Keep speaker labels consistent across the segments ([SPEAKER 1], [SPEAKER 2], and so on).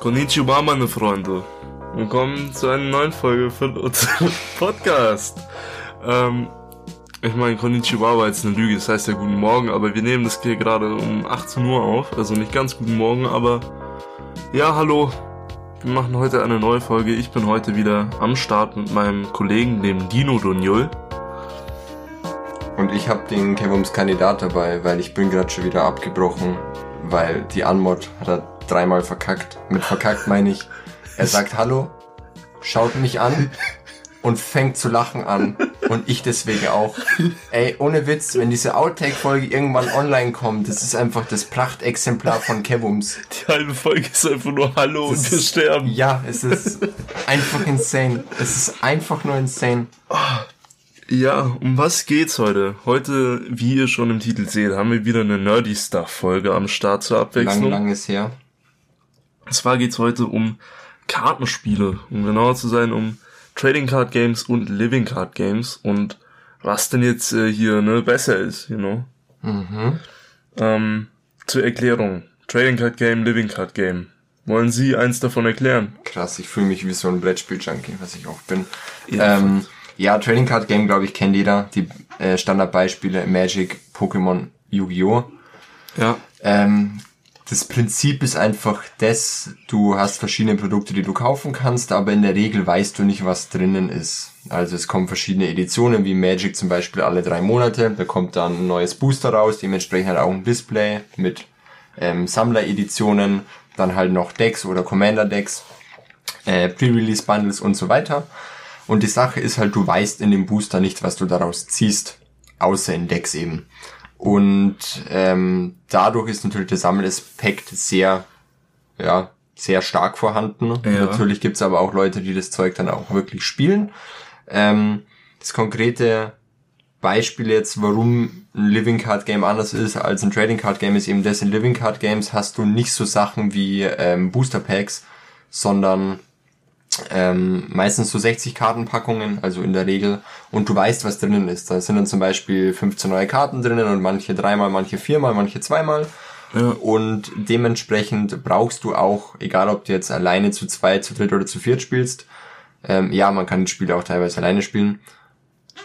[SPEAKER 1] Konnichiwa, meine Freunde. Willkommen zu einer neuen Folge von unserem Podcast. Ähm, ich meine, Konnichiwa war jetzt eine Lüge, das heißt ja guten Morgen, aber wir nehmen das hier gerade um 18 Uhr auf, also nicht ganz guten Morgen, aber ja, hallo. Wir machen heute eine neue Folge. Ich bin heute wieder am Start mit meinem Kollegen, dem Dino Donjol.
[SPEAKER 2] Und ich habe den Kevums Kandidat dabei, weil ich bin gerade schon wieder abgebrochen, weil die Anmod hat dreimal verkackt. Mit verkackt meine ich, er sagt Hallo, schaut mich an und fängt zu lachen an. Und ich deswegen auch. Ey, ohne Witz, wenn diese Outtake-Folge irgendwann online kommt, das ist einfach das Prachtexemplar von Kevums.
[SPEAKER 1] Die halbe Folge ist einfach nur Hallo das und wir sterben.
[SPEAKER 2] Ja, es ist einfach insane. Es ist einfach nur insane.
[SPEAKER 1] Ja, um was geht's heute? Heute, wie ihr schon im Titel seht, haben wir wieder eine Nerdy Stuff Folge am Start zur Abwechslung.
[SPEAKER 2] Lang, lang ist her.
[SPEAKER 1] Und zwar geht's heute um Kartenspiele, um genauer zu sein, um Trading Card Games und Living Card Games und was denn jetzt äh, hier ne besser ist, you know. Mhm. Ähm, zur Erklärung. Trading Card Game, Living Card Game. Wollen Sie eins davon erklären?
[SPEAKER 2] Krass, ich fühle mich wie so ein Brettspiel-Junkie, was ich auch bin. Ja, ähm, ja Trading Card Game, glaube ich, kennt jeder. Die äh, Standardbeispiele Magic, Pokémon, Yu-Gi-Oh!
[SPEAKER 1] Ja.
[SPEAKER 2] Ähm, das Prinzip ist einfach das, du hast verschiedene Produkte, die du kaufen kannst, aber in der Regel weißt du nicht, was drinnen ist. Also es kommen verschiedene Editionen, wie Magic zum Beispiel alle drei Monate. Da kommt dann ein neues Booster raus, dementsprechend halt auch ein Display mit ähm, Sammler-Editionen, dann halt noch Decks oder Commander-Decks, äh, Pre-Release-Bundles und so weiter. Und die Sache ist halt, du weißt in dem Booster nicht, was du daraus ziehst, außer in Decks eben. Und ähm, dadurch ist natürlich der Sammelaspekt sehr, ja, sehr stark vorhanden. Ja. Natürlich gibt's aber auch Leute, die das Zeug dann auch wirklich spielen. Ähm, das konkrete Beispiel jetzt, warum ein Living Card Game anders ist als ein Trading Card Game, ist eben das, in Living Card Games hast du nicht so Sachen wie ähm, Booster Packs, sondern ähm, meistens so 60 Kartenpackungen, also in der Regel, und du weißt, was drinnen ist. Da sind dann zum Beispiel 15 neue Karten drinnen und manche dreimal, manche viermal, manche zweimal. Ja. Und dementsprechend brauchst du auch, egal ob du jetzt alleine zu zweit, zu dritt oder zu viert spielst, ähm, ja, man kann das Spiel auch teilweise alleine spielen,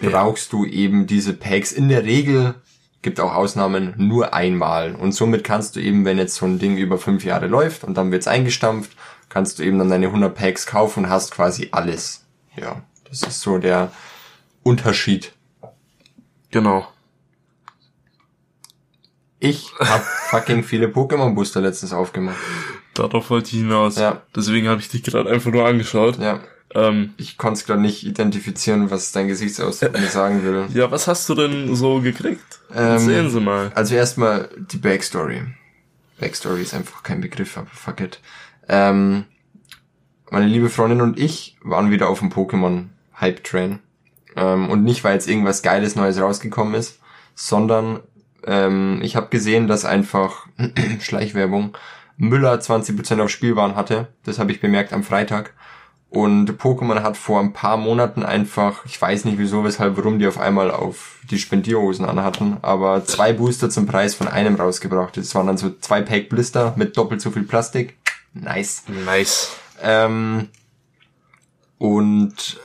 [SPEAKER 2] ja. brauchst du eben diese Packs in der Regel, gibt auch Ausnahmen, nur einmal. Und somit kannst du eben, wenn jetzt so ein Ding über fünf Jahre läuft und dann wird's eingestampft, kannst du eben dann deine 100 Packs kaufen und hast quasi alles. Ja, das ist so der Unterschied.
[SPEAKER 1] Genau.
[SPEAKER 2] Ich habe fucking viele Pokémon Booster letztens aufgemacht.
[SPEAKER 1] Darauf wollte ich hinaus. Ja. Deswegen habe ich dich gerade einfach nur angeschaut.
[SPEAKER 2] Ja. Ähm, ich konnte es gerade nicht identifizieren, was dein Gesichtsausdruck mir sagen will.
[SPEAKER 1] Ja, was hast du denn so gekriegt? Ähm, Sehen Sie mal.
[SPEAKER 2] Also erstmal die Backstory. Backstory ist einfach kein Begriff, aber fuck it. Ähm, meine liebe Freundin und ich waren wieder auf dem Pokémon Hype Train. Ähm, und nicht, weil jetzt irgendwas Geiles Neues rausgekommen ist, sondern ähm, ich habe gesehen, dass einfach Schleichwerbung Müller 20% auf Spielwaren hatte. Das habe ich bemerkt am Freitag. Und Pokémon hat vor ein paar Monaten einfach, ich weiß nicht wieso, weshalb, warum die auf einmal auf die Spendierhosen anhatten, aber zwei Booster zum Preis von einem rausgebracht. Das waren dann so zwei Pack Blister mit doppelt so viel Plastik. Nice.
[SPEAKER 1] Nice.
[SPEAKER 2] Ähm, und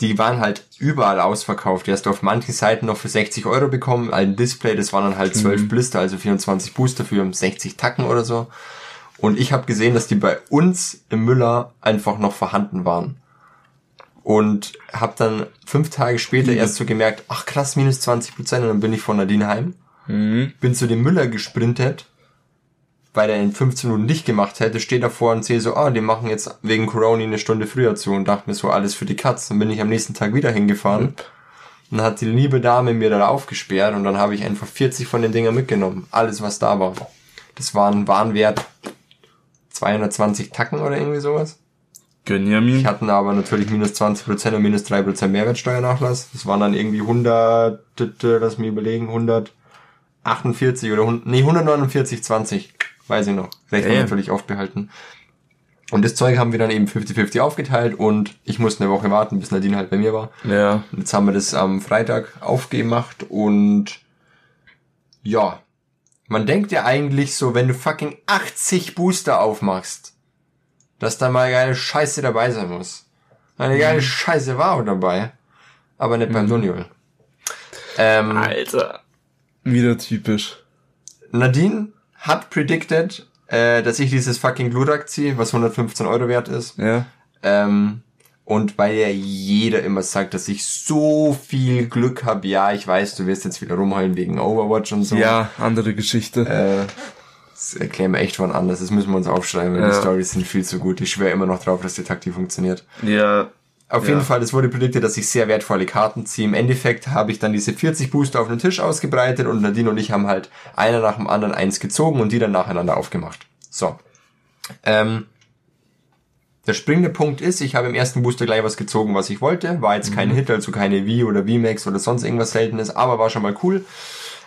[SPEAKER 2] die waren halt überall ausverkauft. Die hast du auf manchen Seiten noch für 60 Euro bekommen. Ein Display, das waren dann halt 12 mhm. Blister, also 24 Booster für 60 Tacken oder so. Und ich habe gesehen, dass die bei uns im Müller einfach noch vorhanden waren. Und habe dann fünf Tage später mhm. erst so gemerkt, ach krass, minus 20 Prozent. Und dann bin ich von Nadine heim. Mhm. Bin zu dem Müller gesprintet weil er in 15 Minuten nicht gemacht hätte, steht davor und sehe so, ah, die machen jetzt wegen Corona eine Stunde früher zu und dachte mir so, alles für die Katz. Dann bin ich am nächsten Tag wieder hingefahren. Und dann hat die liebe Dame mir da aufgesperrt und dann habe ich einfach 40 von den Dingern mitgenommen. Alles, was da war. Das waren Warenwert 220 Tacken oder irgendwie sowas.
[SPEAKER 1] Gönjamin.
[SPEAKER 2] Ich hatten aber natürlich minus 20% und minus 3% Mehrwertsteuernachlass. Das waren dann irgendwie 100, lass mich überlegen, 148 oder 100, nee, 149, 20 weiß ich noch. Rechnung ja, natürlich aufbehalten. Und das Zeug haben wir dann eben 50-50 aufgeteilt und ich musste eine Woche warten, bis Nadine halt bei mir war.
[SPEAKER 1] Ja.
[SPEAKER 2] Jetzt haben wir das am Freitag aufgemacht und ja, man denkt ja eigentlich so, wenn du fucking 80 Booster aufmachst, dass da mal geile Scheiße dabei sein muss. Eine geile Scheiße war auch dabei. Aber nicht beim Doniol. Ähm,
[SPEAKER 1] Alter. Wieder typisch.
[SPEAKER 2] Nadine hat predicted, äh, dass ich dieses fucking Glurak ziehe, was 115 Euro wert ist.
[SPEAKER 1] Ja.
[SPEAKER 2] Ähm, und weil ja jeder immer sagt, dass ich so viel Glück habe, ja, ich weiß, du wirst jetzt wieder rumheulen wegen Overwatch und so.
[SPEAKER 1] Ja, andere Geschichte.
[SPEAKER 2] Äh, das erklären wir echt wann anders. Das müssen wir uns aufschreiben, weil
[SPEAKER 1] Ja.
[SPEAKER 2] die Stories sind viel zu gut. Ich schwöre immer noch drauf, dass die Taktik funktioniert.
[SPEAKER 1] ja.
[SPEAKER 2] Auf
[SPEAKER 1] Ja.
[SPEAKER 2] jeden Fall, es wurde prediktet, dass ich sehr wertvolle Karten ziehe. Im Endeffekt habe ich dann diese 40 Booster auf den Tisch ausgebreitet und Nadine und ich haben halt einer nach dem anderen eins gezogen und die dann nacheinander aufgemacht. So. Ähm, der springende Punkt ist, ich habe im ersten Booster gleich was gezogen, was ich wollte. War jetzt kein Hit, also keine V oder V-Max oder sonst irgendwas Seltenes, aber war schon mal cool.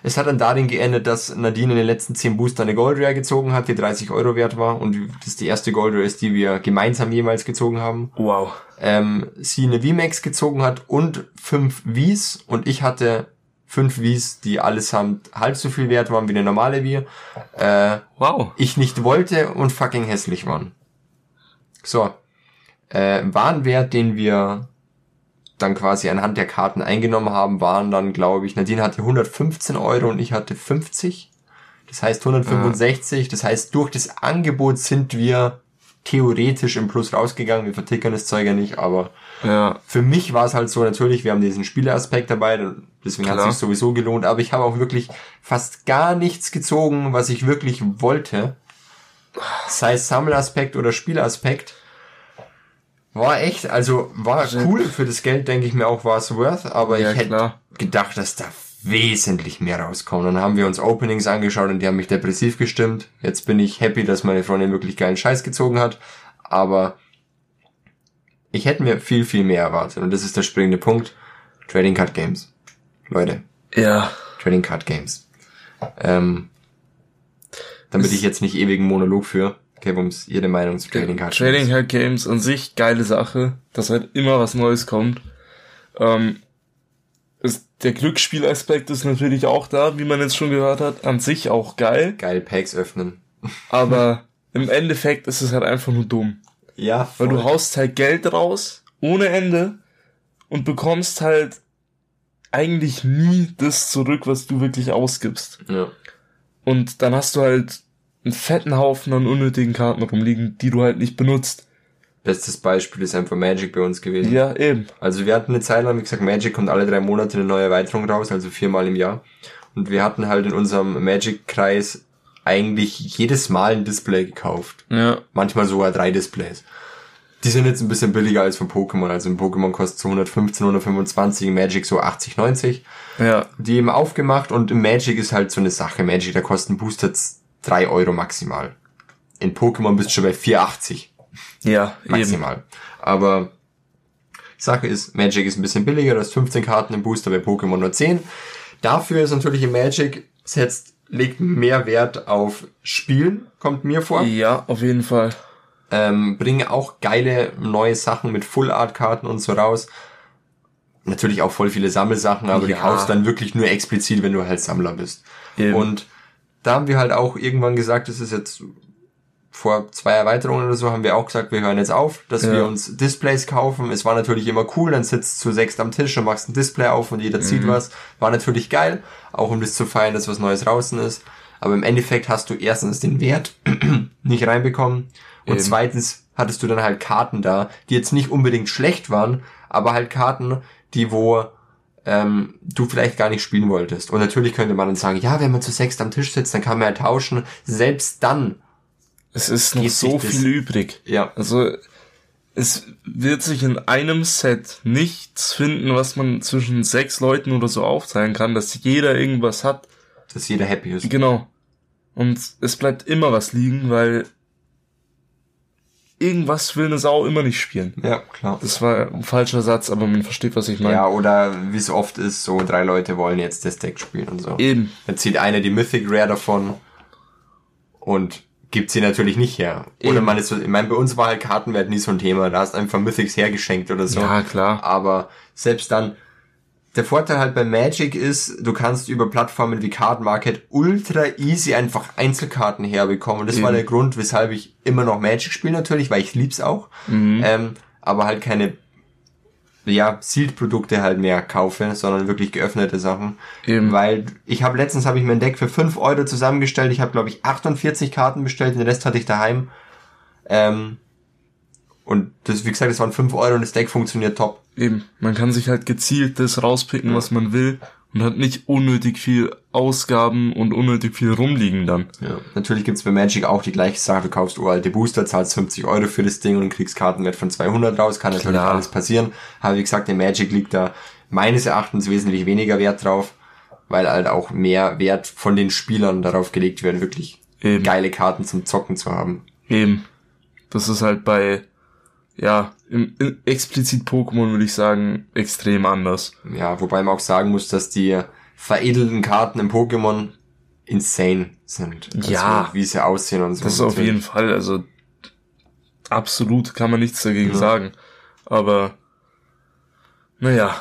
[SPEAKER 2] Es hat dann darin geendet, dass Nadine in den letzten 10 Booster eine Gold Rare gezogen hat, die 30 Euro wert war und das die erste Gold Rare ist, die wir gemeinsam jeweils gezogen haben
[SPEAKER 1] Wow.
[SPEAKER 2] ähm, sie eine VMAX gezogen hat und fünf Vs und ich hatte fünf Vs, die allesamt halb so viel wert waren wie eine normale V, äh,
[SPEAKER 1] Wow.
[SPEAKER 2] ich nicht wollte und fucking hässlich waren. So, äh, Warenwert, den wir dann quasi anhand der Karten eingenommen haben, waren dann, glaube ich, Nadine hatte 115 Euro und ich hatte 50. Das heißt 165. Das heißt, durch das Angebot sind wir theoretisch im Plus rausgegangen. Wir vertickern das Zeug ja nicht, aber
[SPEAKER 1] Ja.
[SPEAKER 2] für mich war es halt so, natürlich, wir haben diesen Spieleraspekt dabei, deswegen hat es sich sowieso gelohnt, aber ich habe auch wirklich fast gar nichts gezogen, was ich wirklich wollte. Sei es Sammelaspekt oder Spielaspekt. War echt, also war cool für das Geld, denke ich mir auch, war es worth, aber
[SPEAKER 1] Ja,
[SPEAKER 2] ich hätte
[SPEAKER 1] klar.
[SPEAKER 2] gedacht, dass da wesentlich mehr rauskommt. Dann haben wir uns Openings angeschaut und die haben mich depressiv gestimmt. Jetzt bin ich happy, dass meine Freundin wirklich geilen Scheiß gezogen hat, aber ich hätte mir viel, viel mehr erwartet. Und das ist der springende Punkt. Trading Card Games. Leute,
[SPEAKER 1] Ja.
[SPEAKER 2] Trading Card Games. Ähm, damit ich jetzt nicht ewigen Monolog führe, gebe uns ihre Meinung zu Trading Card
[SPEAKER 1] Trading
[SPEAKER 2] Games.
[SPEAKER 1] Card Games an sich geile Sache, dass halt immer was Neues kommt. Ähm, ist, der Glücksspielaspekt ist natürlich auch da, wie man jetzt schon gehört hat, an sich auch geil,
[SPEAKER 2] Geil Packs öffnen.
[SPEAKER 1] aber im Endeffekt ist es halt einfach nur dumm.
[SPEAKER 2] Ja,
[SPEAKER 1] Weil
[SPEAKER 2] voll.
[SPEAKER 1] du haust halt Geld raus, ohne Ende, und bekommst halt eigentlich nie das zurück, was du wirklich ausgibst.
[SPEAKER 2] ja.
[SPEAKER 1] Und dann hast du halt einen fetten Haufen an unnötigen Karten rumliegen, die du halt nicht benutzt.
[SPEAKER 2] Bestes Beispiel ist einfach Magic bei uns gewesen.
[SPEAKER 1] Ja, eben.
[SPEAKER 2] Also wir hatten eine Zeit lang, wie gesagt, Magic kommt alle drei Monate eine neue Erweiterung raus, also viermal im Jahr. Und wir hatten halt in unserem Magic-Kreis eigentlich jedes Mal ein Display gekauft.
[SPEAKER 1] Ja.
[SPEAKER 2] Manchmal sogar drei Displays. Die sind jetzt ein bisschen billiger als von Pokémon. Also ein Pokémon kostet so 115, 125, in Magic so 80, 90.
[SPEAKER 1] Ja.
[SPEAKER 2] Die eben aufgemacht und im Magic ist halt so eine Sache. Magic, da kosten Booster 3 Euro maximal. In Pokémon bist du schon bei 4,80
[SPEAKER 1] Ja, eben.
[SPEAKER 2] maximal. Aber Sache ist, Magic ist ein bisschen billiger, du hast 15 Karten im Booster, bei Pokémon nur 10. Dafür ist natürlich im Magic, setzt, legt mehr Wert auf Spielen, kommt mir vor.
[SPEAKER 1] Ja, auf jeden Fall.
[SPEAKER 2] Ähm, bringen auch geile neue Sachen mit Full Art Karten und so raus. Natürlich auch voll viele Sammelsachen, aber
[SPEAKER 1] Ja.
[SPEAKER 2] die kaufst dann wirklich nur explizit, wenn du halt Sammler bist.
[SPEAKER 1] Eben.
[SPEAKER 2] Und da haben wir halt auch irgendwann gesagt, das ist jetzt vor zwei Erweiterungen oder so, haben wir auch gesagt, wir hören jetzt auf, dass
[SPEAKER 1] Ja.
[SPEAKER 2] wir uns Displays kaufen. Es war natürlich immer cool, dann sitzt du sechst am Tisch und machst ein Display auf und jeder
[SPEAKER 1] Mhm.
[SPEAKER 2] zieht was. War natürlich geil, auch um das zu feiern, dass was Neues draußen ist. Aber im Endeffekt hast du erstens den Wert nicht reinbekommen und
[SPEAKER 1] Eben.
[SPEAKER 2] zweitens hattest du dann halt Karten da, die jetzt nicht unbedingt schlecht waren, aber halt Karten, die wo ähm, du vielleicht gar nicht spielen wolltest. Und natürlich könnte man dann sagen, ja, wenn man zu sechst am Tisch sitzt, dann kann man ja tauschen. Selbst dann,
[SPEAKER 1] Es ist noch so viel übrig.
[SPEAKER 2] ja,
[SPEAKER 1] Also, es wird sich in einem Set nichts finden, was man zwischen sechs Leuten oder so aufteilen kann, dass jeder irgendwas hat.
[SPEAKER 2] dass jeder happy ist.
[SPEAKER 1] Genau. Und es bleibt immer was liegen, weil irgendwas will eine Sau immer nicht spielen.
[SPEAKER 2] Ja, klar.
[SPEAKER 1] Das war ein falscher Satz, aber man versteht, was ich meine.
[SPEAKER 2] Ja, oder wie es oft ist, so drei Leute wollen jetzt das Deck spielen und so.
[SPEAKER 1] Eben.
[SPEAKER 2] Dann zieht einer die Mythic Rare davon und gibt sie natürlich nicht her. Oder
[SPEAKER 1] Eben.
[SPEAKER 2] man ist so, ich meine, bei uns war halt Kartenwert nie so ein Thema. Da hast einfach Mythics hergeschenkt oder so.
[SPEAKER 1] Ja, klar.
[SPEAKER 2] Aber selbst dann, der Vorteil halt bei Magic ist, du kannst über Plattformen wie Card Market ultra easy einfach Einzelkarten herbekommen. Und das war der Grund, weshalb ich immer noch Magic spiele natürlich, weil ich lieb's auch. Ähm, aber halt keine ja, Sealed-Produkte halt mehr kaufe, sondern wirklich geöffnete Sachen.
[SPEAKER 1] Eben.
[SPEAKER 2] Weil ich habe letztens habe ich mein Deck für 5 Euro zusammengestellt. Ich habe, glaube ich, 48 Karten bestellt, den Rest hatte ich daheim. Ähm, und das, wie gesagt, das waren 5 Euro und das Deck funktioniert top.
[SPEAKER 1] Eben. Man kann sich halt gezielt das rauspicken, was man will und hat nicht unnötig viel Ausgaben und unnötig viel rumliegen dann.
[SPEAKER 2] Ja. Natürlich gibt's bei Magic auch die gleiche Sache. Du kaufst uralte Booster, zahlst 50 Euro für das Ding und kriegst Kartenwert von 200 raus. Kann natürlich alles passieren. Aber wie gesagt, der Magic liegt da meines Erachtens wesentlich weniger Wert drauf, weil halt auch mehr Wert von den Spielern darauf gelegt wird, wirklich
[SPEAKER 1] Eben.
[SPEAKER 2] geile Karten zum Zocken zu haben.
[SPEAKER 1] Eben. Das ist halt bei, ja, im, im explizit Pokémon würde ich sagen, extrem anders.
[SPEAKER 2] Ja, wobei man auch sagen muss, dass die veredelten Karten im Pokémon insane sind. Also,
[SPEAKER 1] Ja.
[SPEAKER 2] Wie sie aussehen und so.
[SPEAKER 1] Das ist auf jeden Fall, also absolut kann man nichts dagegen sagen. Aber naja,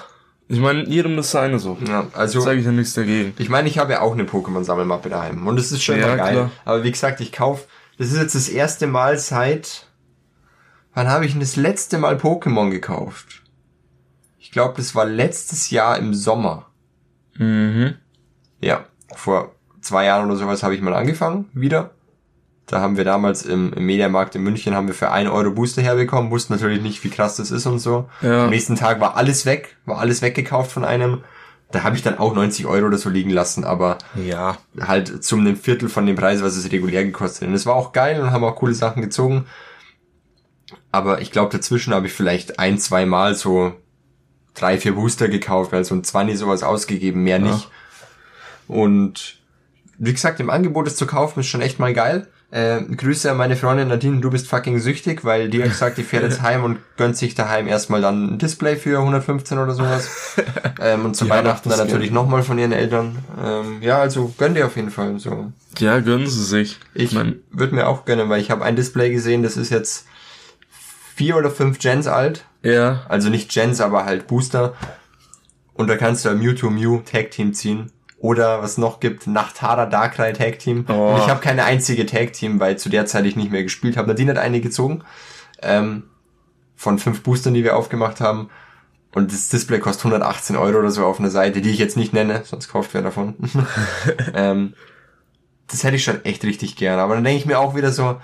[SPEAKER 1] ich meine, jedem das seine so.
[SPEAKER 2] Ja, also
[SPEAKER 1] Sage ich ja nichts dagegen.
[SPEAKER 2] Ich meine, ich habe ja auch eine Pokémon-Sammelmappe daheim. Und es ist schon
[SPEAKER 1] Ja,
[SPEAKER 2] geil.
[SPEAKER 1] klar.
[SPEAKER 2] Aber wie gesagt, ich kauf. Das ist jetzt das erste Mal seit. Wann habe ich denn das letzte Mal Pokémon gekauft? Ich glaube, das war letztes Jahr im Sommer.
[SPEAKER 1] Mhm.
[SPEAKER 2] Ja, vor zwei Jahren oder sowas habe ich mal angefangen, wieder. Da haben wir damals im, im Mediamarkt in München haben wir für 1 Euro Booster herbekommen, wussten natürlich nicht, wie krass das ist und so.
[SPEAKER 1] Ja.
[SPEAKER 2] Am nächsten Tag war alles weg, war alles weggekauft von einem. Da habe ich dann auch 90 Euro oder so liegen lassen, aber
[SPEAKER 1] Ja.
[SPEAKER 2] halt zum einem Viertel von dem Preis, was es regulär gekostet hat. Und es war auch geil und haben auch coole Sachen gezogen. Aber ich glaube, dazwischen habe ich vielleicht ein, zwei Mal so drei, vier Booster gekauft, weil so ein 20 sowas ausgegeben, mehr nicht. Und wie gesagt, im Angebot es zu kaufen ist schon echt mal geil. Äh, Grüße an meine Freundin Nadine, du bist fucking süchtig, weil die hat gesagt, die fährt jetzt heim und gönnt sich daheim erstmal dann ein Display für 115 oder sowas. ähm, und zu
[SPEAKER 1] Ja,
[SPEAKER 2] Weihnachten dann natürlich nochmal von ihren Eltern. Ähm, ja, also gönn dir auf jeden Fall so.
[SPEAKER 1] Ja, gönnen sie sich.
[SPEAKER 2] Ich
[SPEAKER 1] mein,
[SPEAKER 2] würde mir auch gönnen, weil ich habe ein Display gesehen, das ist jetzt vier oder fünf Gens alt.
[SPEAKER 1] ja,
[SPEAKER 2] Also nicht Gens, aber halt Booster. Und da kannst du ein Mewtwo Mew Tag Team ziehen. Oder was noch gibt, Nachtara Darkrai Tag Team.
[SPEAKER 1] Oh.
[SPEAKER 2] Und ich habe keine einzige Tag Team, weil zu der Zeit ich nicht mehr gespielt habe. Nadine hat eine gezogen. Ähm, von fünf Boostern, die wir aufgemacht haben. Und das Display kostet 118 Euro oder so auf einer Seite, die ich jetzt nicht nenne, sonst kauft wer davon. ähm, das hätte ich schon echt richtig gern. Aber dann denke ich mir auch wieder so,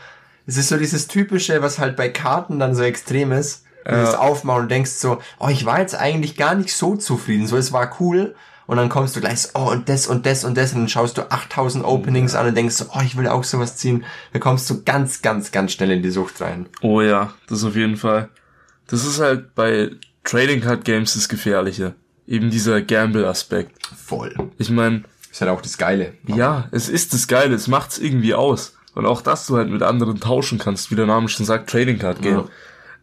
[SPEAKER 2] es ist so dieses typische, was halt bei Karten dann so extrem ist. Dieses
[SPEAKER 1] Ja.
[SPEAKER 2] Aufmachen und denkst so, oh, ich war jetzt eigentlich gar nicht so zufrieden. So, es war cool. Und dann kommst du gleich so, oh, und das und das und das. Und dann schaust du 8000 Openings an und denkst so, oh, ich will auch sowas ziehen. Da kommst du ganz, ganz, ganz schnell in die Sucht rein.
[SPEAKER 1] oh ja, das auf jeden Fall. Das ist halt bei Trading Card Games das Gefährliche. Eben dieser Gamble-Aspekt.
[SPEAKER 2] Voll.
[SPEAKER 1] Ich meine,
[SPEAKER 2] Ist halt auch das Geile.
[SPEAKER 1] ja, es ist das Geile, es macht's irgendwie aus. Und auch, dass du halt mit anderen tauschen kannst, wie der Name schon sagt, Trading Card Game.
[SPEAKER 2] Ja.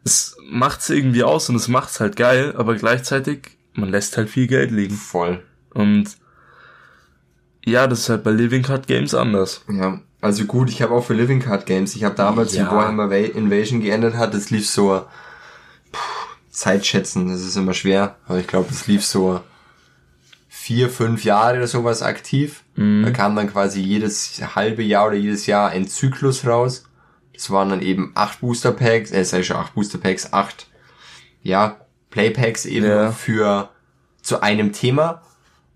[SPEAKER 1] Es macht's irgendwie aus und es macht's halt geil, aber gleichzeitig, man lässt halt viel Geld liegen.
[SPEAKER 2] Voll.
[SPEAKER 1] Und ja, das ist halt bei Living Card Games anders.
[SPEAKER 2] Ja, also gut, ich habe auch für Living Card Games, ich habe damals,
[SPEAKER 1] Ja.
[SPEAKER 2] wie Warhammer Va- Invasion geendet hat, das lief so, Zeitschätzen, das ist immer schwer, aber ich glaube, das lief so vier, fünf Jahre oder sowas aktiv. Da kam dann quasi jedes halbe Jahr oder jedes Jahr ein Zyklus raus. Das waren dann eben acht Booster Packs, äh, sag ich schon, acht Booster Packs, acht, ja, Playpacks eben
[SPEAKER 1] Ja.
[SPEAKER 2] für, zu einem Thema.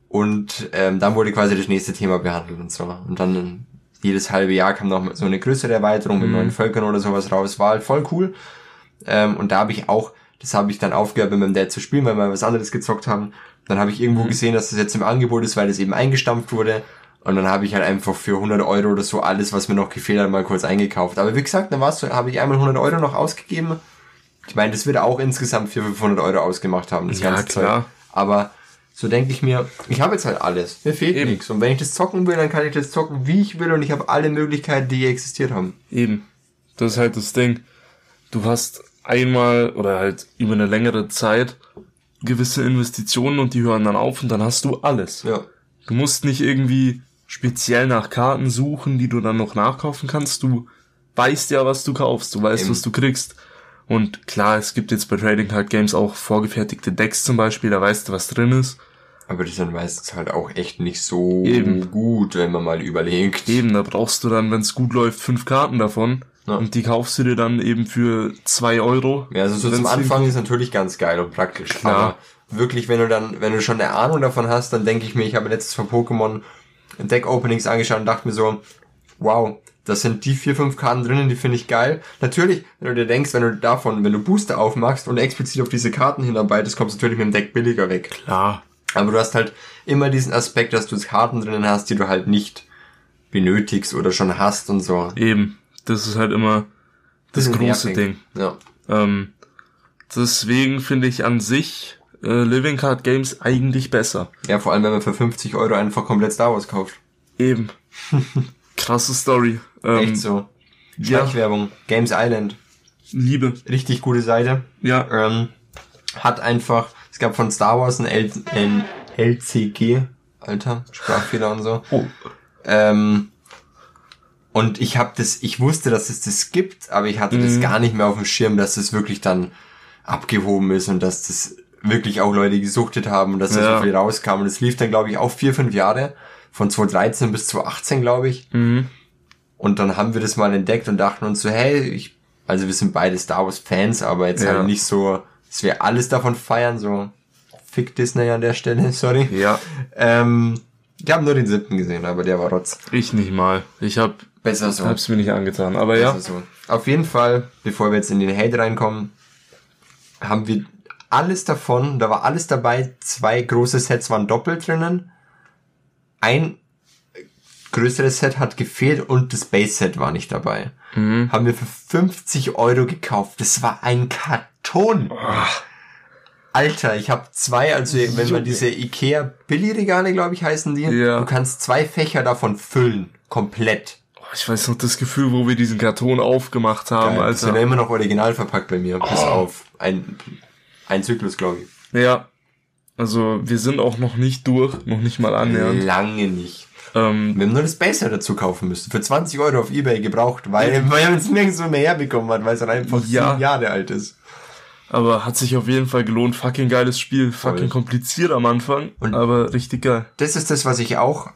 [SPEAKER 2] Und ähm, dann wurde quasi das nächste Thema behandelt und so. Und dann jedes halbe Jahr kam noch so eine größere Erweiterung mit neuen Völkern oder sowas raus. War halt voll cool. Ähm, und da habe ich auch, das habe ich dann aufgehört, mit meinem Dad zu spielen, weil wir was anderes gezockt haben. Dann habe ich irgendwo gesehen, dass das jetzt im Angebot ist, weil das eben eingestampft wurde. Und dann habe ich halt einfach für 100 Euro oder so alles, was mir noch gefehlt hat, mal kurz eingekauft. Aber wie gesagt, dann war's so, habe ich einmal 100 Euro noch ausgegeben. Ich meine, das wird auch insgesamt 400, 500 Euro ausgemacht haben, das
[SPEAKER 1] Ja,
[SPEAKER 2] ganze
[SPEAKER 1] klar.
[SPEAKER 2] Zeug. Aber so denke ich mir, ich habe jetzt halt alles. Mir fehlt
[SPEAKER 1] Eben.
[SPEAKER 2] nichts. Und wenn ich das zocken will, dann kann ich das zocken, wie ich will. Und ich habe alle Möglichkeiten, die existiert haben.
[SPEAKER 1] Eben. Das ist halt das Ding. Du hast einmal oder halt über eine längere Zeit gewisse Investitionen und die hören dann auf und dann hast du alles.
[SPEAKER 2] Ja.
[SPEAKER 1] Du musst nicht irgendwie speziell nach Karten suchen, die du dann noch nachkaufen kannst. Du weißt ja, was du kaufst. Du weißt,
[SPEAKER 2] Eben.
[SPEAKER 1] was du kriegst. Und klar, es gibt jetzt bei Trading Card Games auch vorgefertigte Decks zum Beispiel, da weißt du, was drin ist.
[SPEAKER 2] Aber die sind meistens halt auch echt nicht so
[SPEAKER 1] Eben.
[SPEAKER 2] gut, wenn man mal überlegt.
[SPEAKER 1] Eben, da brauchst du dann, wenn es gut läuft, fünf Karten davon.
[SPEAKER 2] Ja.
[SPEAKER 1] Und die kaufst du dir dann eben für zwei Euro.
[SPEAKER 2] Ja, also so zum Anfang ist natürlich ganz geil und praktisch.
[SPEAKER 1] Klar.
[SPEAKER 2] Aber wirklich, wenn du dann, wenn du schon eine Ahnung davon hast, dann denke ich mir, ich habe letztes von Pokémon Deck-Openings angeschaut und dachte mir so, wow, das sind die vier, fünf Karten drinnen, die finde ich geil. Natürlich, wenn du dir denkst, wenn du davon, wenn du Booster aufmachst und explizit auf diese Karten hinarbeitest, kommst du natürlich mit dem Deck billiger weg.
[SPEAKER 1] Klar.
[SPEAKER 2] Aber du hast halt immer diesen Aspekt, dass du Karten drinnen hast, die du halt nicht benötigst oder schon hast und so.
[SPEAKER 1] Eben. Das ist halt immer das
[SPEAKER 2] Bisschen
[SPEAKER 1] große. Ding.
[SPEAKER 2] Ja.
[SPEAKER 1] Ähm, deswegen finde ich an sich äh, Living Card Games eigentlich besser.
[SPEAKER 2] Ja, vor allem, wenn man für 50 Euro einfach komplett Star Wars kauft.
[SPEAKER 1] Eben. Krasse Story. Ähm,
[SPEAKER 2] Echt so.
[SPEAKER 1] ja.
[SPEAKER 2] Schleichwerbung. Games Island.
[SPEAKER 1] Liebe.
[SPEAKER 2] Richtig gute Seite.
[SPEAKER 1] Ja.
[SPEAKER 2] Ähm, hat einfach, es gab von Star Wars ein, L, ein LCG. Alter, Sprachfehler und so.
[SPEAKER 1] Oh.
[SPEAKER 2] Ähm, und ich habe das, ich wusste, dass es das gibt, aber ich hatte das gar nicht mehr auf dem Schirm, dass das wirklich dann abgehoben ist und dass das wirklich auch Leute gesuchtet haben und dass da
[SPEAKER 1] Ja.
[SPEAKER 2] so viel rauskam. Und es lief dann, glaube ich, auch vier, fünf Jahre. Von 2013 bis 2018, glaube ich.
[SPEAKER 1] Mhm.
[SPEAKER 2] Und dann haben wir das mal entdeckt und dachten uns so, hey, ich, also wir sind beide Star Wars Fans, aber jetzt
[SPEAKER 1] Ja.
[SPEAKER 2] halt nicht so, dass wir alles davon feiern, so fick Disney an der Stelle, sorry.
[SPEAKER 1] Ja.
[SPEAKER 2] Ähm, ich habe nur den siebten gesehen, aber der war rotz.
[SPEAKER 1] Ich nicht mal. Ich hab,
[SPEAKER 2] Besser so.
[SPEAKER 1] hab's mir nicht angetan. Aber ja.
[SPEAKER 2] Besser so. Auf jeden Fall, bevor wir jetzt in den Hate reinkommen, haben wir alles davon, da war alles dabei, zwei große Sets waren doppelt drinnen, ein größeres Set hat gefehlt und das Base-Set war nicht dabei. Haben wir für 50 Euro gekauft. Das war ein Karton. Alter, ich habe zwei, also wenn man diese Ikea Billigregale, glaube ich, heißen die,
[SPEAKER 1] Ja.
[SPEAKER 2] du kannst zwei Fächer davon füllen, komplett.
[SPEAKER 1] Ich weiß noch das Gefühl, wo wir diesen Karton aufgemacht haben,
[SPEAKER 2] Geil. Die sind ja
[SPEAKER 1] Alter.
[SPEAKER 2] immer noch original verpackt bei mir, bis
[SPEAKER 1] Oh.
[SPEAKER 2] auf ein, ein Zyklus, glaube ich.
[SPEAKER 1] Ja. Also, wir sind auch noch nicht durch, noch nicht mal annähernd.
[SPEAKER 2] Lange nicht.
[SPEAKER 1] Ähm,
[SPEAKER 2] Wir haben nur das Baser dazu kaufen müssen. Für 20 Euro auf Ebay gebraucht, weil, weil man es nirgendwo mehr herbekommen hat, weil es dann einfach
[SPEAKER 1] Ja.
[SPEAKER 2] sieben Jahre alt ist.
[SPEAKER 1] aber hat sich auf jeden Fall gelohnt. Fucking geiles Spiel. Fucking kompliziert am Anfang,
[SPEAKER 2] Und-
[SPEAKER 1] aber richtig geil.
[SPEAKER 2] Das ist das, was ich auch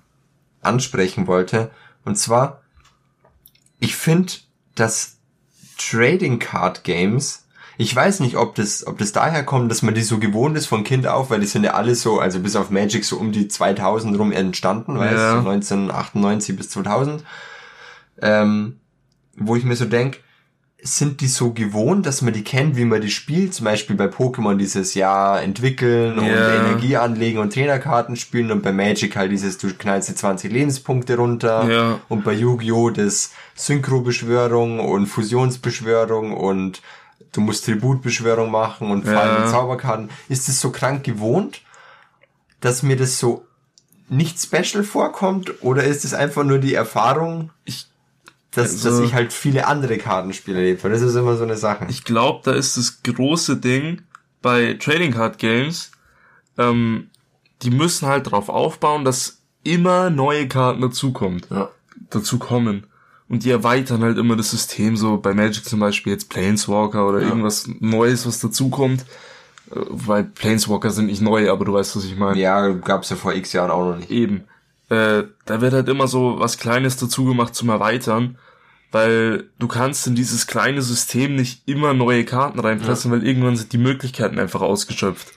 [SPEAKER 2] ansprechen wollte. Und zwar, ich finde, dass Trading Card Games, ich weiß nicht, ob das, ob das daher kommt, dass man die so gewohnt ist von Kind auf, weil die sind ja alle so, also bis auf Magic so um die 2000 rum entstanden, weißt
[SPEAKER 1] Ja.
[SPEAKER 2] du, so 1998 bis 2000. Ähm, wo ich mir so denk, sind die so gewohnt, dass man die kennt, wie man die spielt? Zum Beispiel bei Pokémon dieses Jahr entwickeln und. Energie anlegen und Trainerkarten spielen und bei Magic halt dieses, du knallst die 20 Lebenspunkte runter
[SPEAKER 1] Ja.
[SPEAKER 2] und bei Yu-Gi-Oh! das Synchro-Beschwörung und Fusionsbeschwörung und du musst Tributbeschwörung machen und fallende Zauberkarten. Ist es so krank gewohnt, dass mir das so nicht special vorkommt oder ist es einfach nur die Erfahrung,
[SPEAKER 1] Ich,
[SPEAKER 2] dass,
[SPEAKER 1] Also-
[SPEAKER 2] dass ich halt viele andere Kartenspiele erlebt habe? Das ist immer so eine Sache.
[SPEAKER 1] ich glaube, da ist das große Ding bei Trading Card Games, ähm, die müssen halt drauf aufbauen, dass immer neue Karten dazukommt.
[SPEAKER 2] ja.
[SPEAKER 1] dazu kommen. Und die erweitern halt immer das System, so bei Magic zum Beispiel jetzt Planeswalker oder irgendwas Neues, was dazukommt. Äh, Weil Planeswalker sind nicht neu, aber du weißt, was ich meine.
[SPEAKER 2] ja, gab's ja vor x Jahren auch noch nicht.
[SPEAKER 1] Eben. Äh, da wird halt immer so was Kleines dazu gemacht zum Erweitern, weil du kannst in dieses kleine System nicht immer neue Karten reinpressen, weil irgendwann sind die Möglichkeiten einfach ausgeschöpft.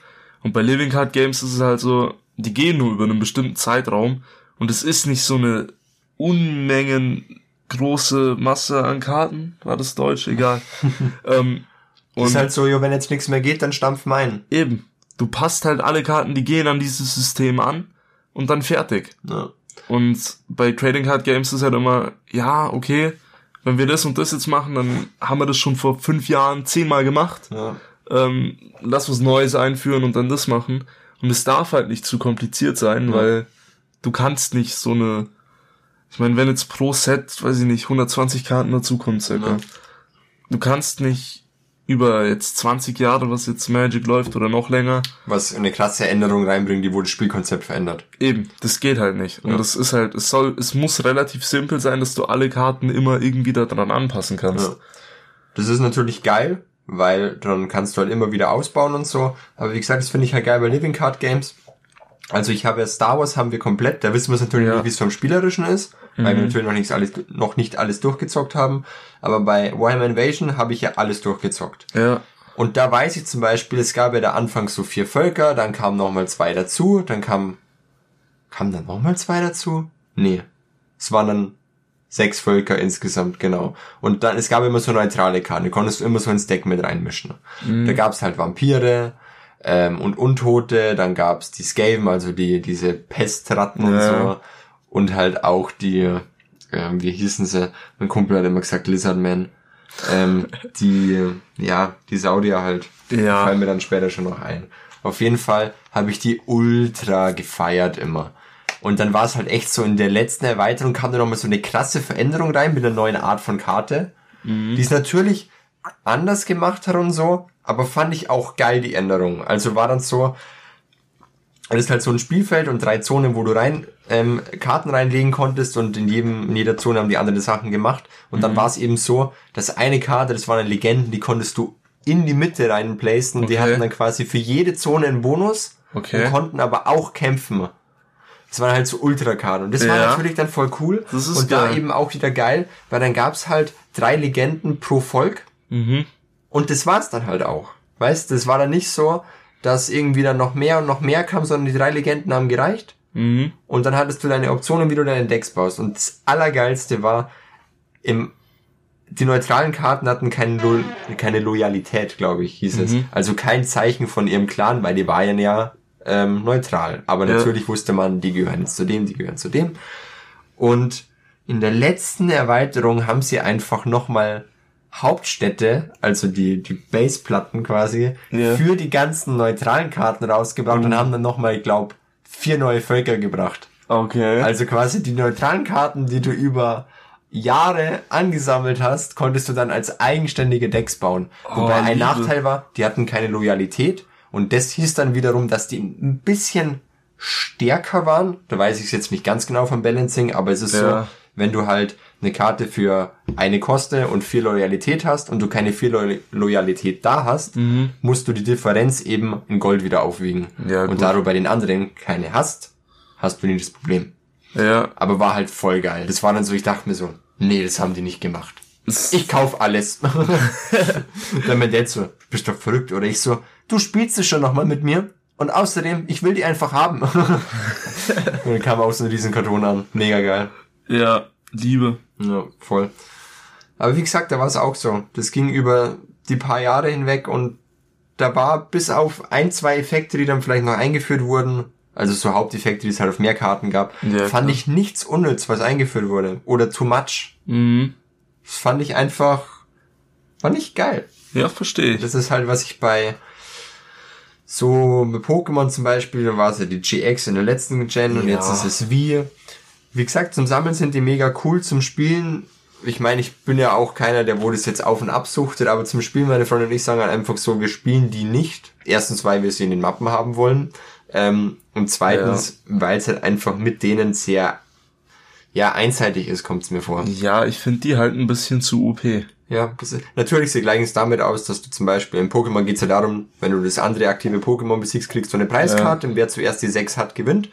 [SPEAKER 1] Und bei Living Card Games ist es halt so, die gehen nur über einen bestimmten Zeitraum und es ist nicht so eine Unmengen große Masse an Karten, war das Deutsch, egal. ähm, und
[SPEAKER 2] ist halt so, jo, wenn jetzt nichts mehr geht, dann stampf mein.
[SPEAKER 1] eben, du passt halt alle Karten, die gehen an dieses System an und dann fertig.
[SPEAKER 2] Ja.
[SPEAKER 1] Und bei Trading Card Games ist halt immer, ja, okay, wenn wir das und das jetzt machen, dann haben wir das schon vor fünf Jahren zehnmal gemacht.
[SPEAKER 2] Ja.
[SPEAKER 1] Ähm, lass was Neues einführen und dann das machen. Und es darf halt nicht zu kompliziert sein,
[SPEAKER 2] Ja.
[SPEAKER 1] weil du kannst nicht so eine, ich meine, wenn jetzt pro Set, weiß ich nicht, 120 Karten dazukommen circa.
[SPEAKER 2] Ja.
[SPEAKER 1] Du kannst nicht über jetzt 20 Jahre, was jetzt Magic läuft oder noch länger,
[SPEAKER 2] Was eine krasse Änderung reinbringen, die wohl das Spielkonzept verändert.
[SPEAKER 1] Eben, das geht halt nicht. Und
[SPEAKER 2] Ja.
[SPEAKER 1] das ist halt, es soll, es muss relativ simpel sein, dass du alle Karten immer irgendwie daran anpassen kannst.
[SPEAKER 2] Ja. Das ist natürlich geil, weil dann kannst du halt immer wieder ausbauen und so. Aber wie gesagt, das finde ich halt geil bei Living Card Games. Also ich habe ja Star Wars haben wir komplett, da wissen wir es natürlich
[SPEAKER 1] Ja.
[SPEAKER 2] nicht, wie es vom Spielerischen ist, weil wir
[SPEAKER 1] Mhm.
[SPEAKER 2] natürlich noch nicht alles, noch nicht alles durchgezockt haben. Aber bei Warhammer Invasion habe ich ja alles durchgezockt.
[SPEAKER 1] Ja.
[SPEAKER 2] Und da weiß ich zum Beispiel, es gab ja da anfangs so vier Völker, dann kamen nochmal zwei dazu, dann kam, kamen dann nochmal zwei dazu? Nee. Es waren dann sechs Völker insgesamt, genau. Und dann, es gab immer so neutrale Karten, konntest du immer so ins Deck mit reinmischen. Da gab's halt Vampire, ähm, und Untote, dann gab's die Skaven, also die, diese Pestratten und
[SPEAKER 1] Ja.
[SPEAKER 2] so. Und halt auch die, ähm, wie hießen sie? Mein Kumpel hat immer gesagt Lizardman. Ähm, die, ja, die Saudier halt.
[SPEAKER 1] Ja.
[SPEAKER 2] Fallen mir dann später schon noch ein. Auf jeden Fall habe ich die ultra gefeiert immer. Und dann war es halt echt so, in der letzten Erweiterung kam da nochmal so eine krasse Veränderung rein mit einer neuen Art von Karte. Die ist natürlich anders gemacht hat und so, aber fand ich auch geil, die Änderung. Also war dann so, es ist halt so ein Spielfeld und drei Zonen, wo du rein ähm, Karten reinlegen konntest und in jedem in jeder Zone haben die anderen Sachen gemacht und dann war es eben so, dass eine Karte, das waren Legenden, die konntest du in die Mitte rein placen und die
[SPEAKER 1] Okay.
[SPEAKER 2] hatten dann quasi für jede Zone einen Bonus
[SPEAKER 1] Okay.
[SPEAKER 2] und konnten aber auch kämpfen. Das waren halt so Ultrakarten und das war
[SPEAKER 1] Ja.
[SPEAKER 2] natürlich dann voll cool
[SPEAKER 1] Das ist
[SPEAKER 2] und da
[SPEAKER 1] geil.
[SPEAKER 2] eben auch wieder geil, weil dann gab's halt drei Legenden pro Volk
[SPEAKER 1] Mhm.
[SPEAKER 2] und das war's dann halt auch. Weißt, das war dann nicht so, dass irgendwie dann noch mehr und noch mehr kam, sondern die drei Legenden haben gereicht.
[SPEAKER 1] Mhm.
[SPEAKER 2] Und dann hattest du deine Optionen, wie du deine Decks baust. Und das Allergeilste war, im, die neutralen Karten hatten keine, Lo keine Loyalität, glaube ich, hieß es. Also kein Zeichen von ihrem Clan, weil die waren ja ähm, neutral. Aber
[SPEAKER 1] Ja.
[SPEAKER 2] natürlich wusste man, die gehören jetzt zu dem, die gehören zu dem. Und in der letzten Erweiterung haben sie einfach nochmal Hauptstädte, also die, die Baseplatten quasi,
[SPEAKER 1] Ja.
[SPEAKER 2] für die ganzen neutralen Karten rausgebracht und haben dann nochmal, ich glaube, vier neue Völker gebracht.
[SPEAKER 1] Okay.
[SPEAKER 2] Also quasi die neutralen Karten, die du über Jahre angesammelt hast, konntest du dann als eigenständige Decks bauen. Wobei ein
[SPEAKER 1] Liebe.
[SPEAKER 2] Nachteil war, die hatten keine Loyalität und das hieß dann wiederum, dass die ein bisschen stärker waren. Da weiß ich es jetzt nicht ganz genau vom Balancing, aber es ist
[SPEAKER 1] Ja.
[SPEAKER 2] so, wenn du halt eine Karte für eine Koste und vier Loyalität hast und du keine vier Lo Loyalität da hast, musst du die Differenz eben in Gold wieder aufwiegen.
[SPEAKER 1] Ja,
[SPEAKER 2] und da du bei den anderen keine hast, hast du nicht das Problem.
[SPEAKER 1] ja.
[SPEAKER 2] Aber war halt voll geil. Das war dann so, ich dachte mir so, nee, das haben die nicht gemacht. Ich kauf alles. dann mein Dad so, bist doch verrückt. Oder ich so, du spielst es schon nochmal mit mir. Und außerdem, ich will die einfach haben. und dann kam auch so ein riesen Karton an. Mega geil.
[SPEAKER 1] Ja. Liebe.
[SPEAKER 2] Ja, voll. Aber wie gesagt, da war es auch so. Das ging über die paar Jahre hinweg und da war bis auf ein, zwei Effekte, die dann vielleicht noch eingeführt wurden, also so Haupteffekte, die es halt auf mehr Karten gab,
[SPEAKER 1] Ja,
[SPEAKER 2] fand ich nichts unnütz, was eingeführt wurde. Oder too much.
[SPEAKER 1] Mhm.
[SPEAKER 2] Das fand ich einfach, fand ich geil.
[SPEAKER 1] Ja, verstehe ich.
[SPEAKER 2] Das ist halt, was ich bei so mit Pokémon zum Beispiel, da war es ja die GX in der letzten Gen und
[SPEAKER 1] Ja.
[SPEAKER 2] jetzt ist es wie. Wie gesagt, zum Sammeln sind die mega cool, zum Spielen. Ich meine, ich bin ja auch keiner, der wo das jetzt auf und ab suchtet, aber zum Spielen, meine Freunde und ich sagen halt einfach so, wir spielen die nicht. Erstens, weil wir sie in den Mappen haben wollen. Ähm, und zweitens, weil es halt einfach mit denen sehr, ja, einseitig ist, kommt es mir vor.
[SPEAKER 1] Ja, ich finde die halt ein bisschen zu OP.
[SPEAKER 2] Ja, das ist, natürlich sie gleichen es damit aus, dass du zum Beispiel in Pokémon geht es ja darum, wenn du das andere aktive Pokémon besiegst, kriegst du eine Preiskarte und wer zuerst die 6 hat, gewinnt.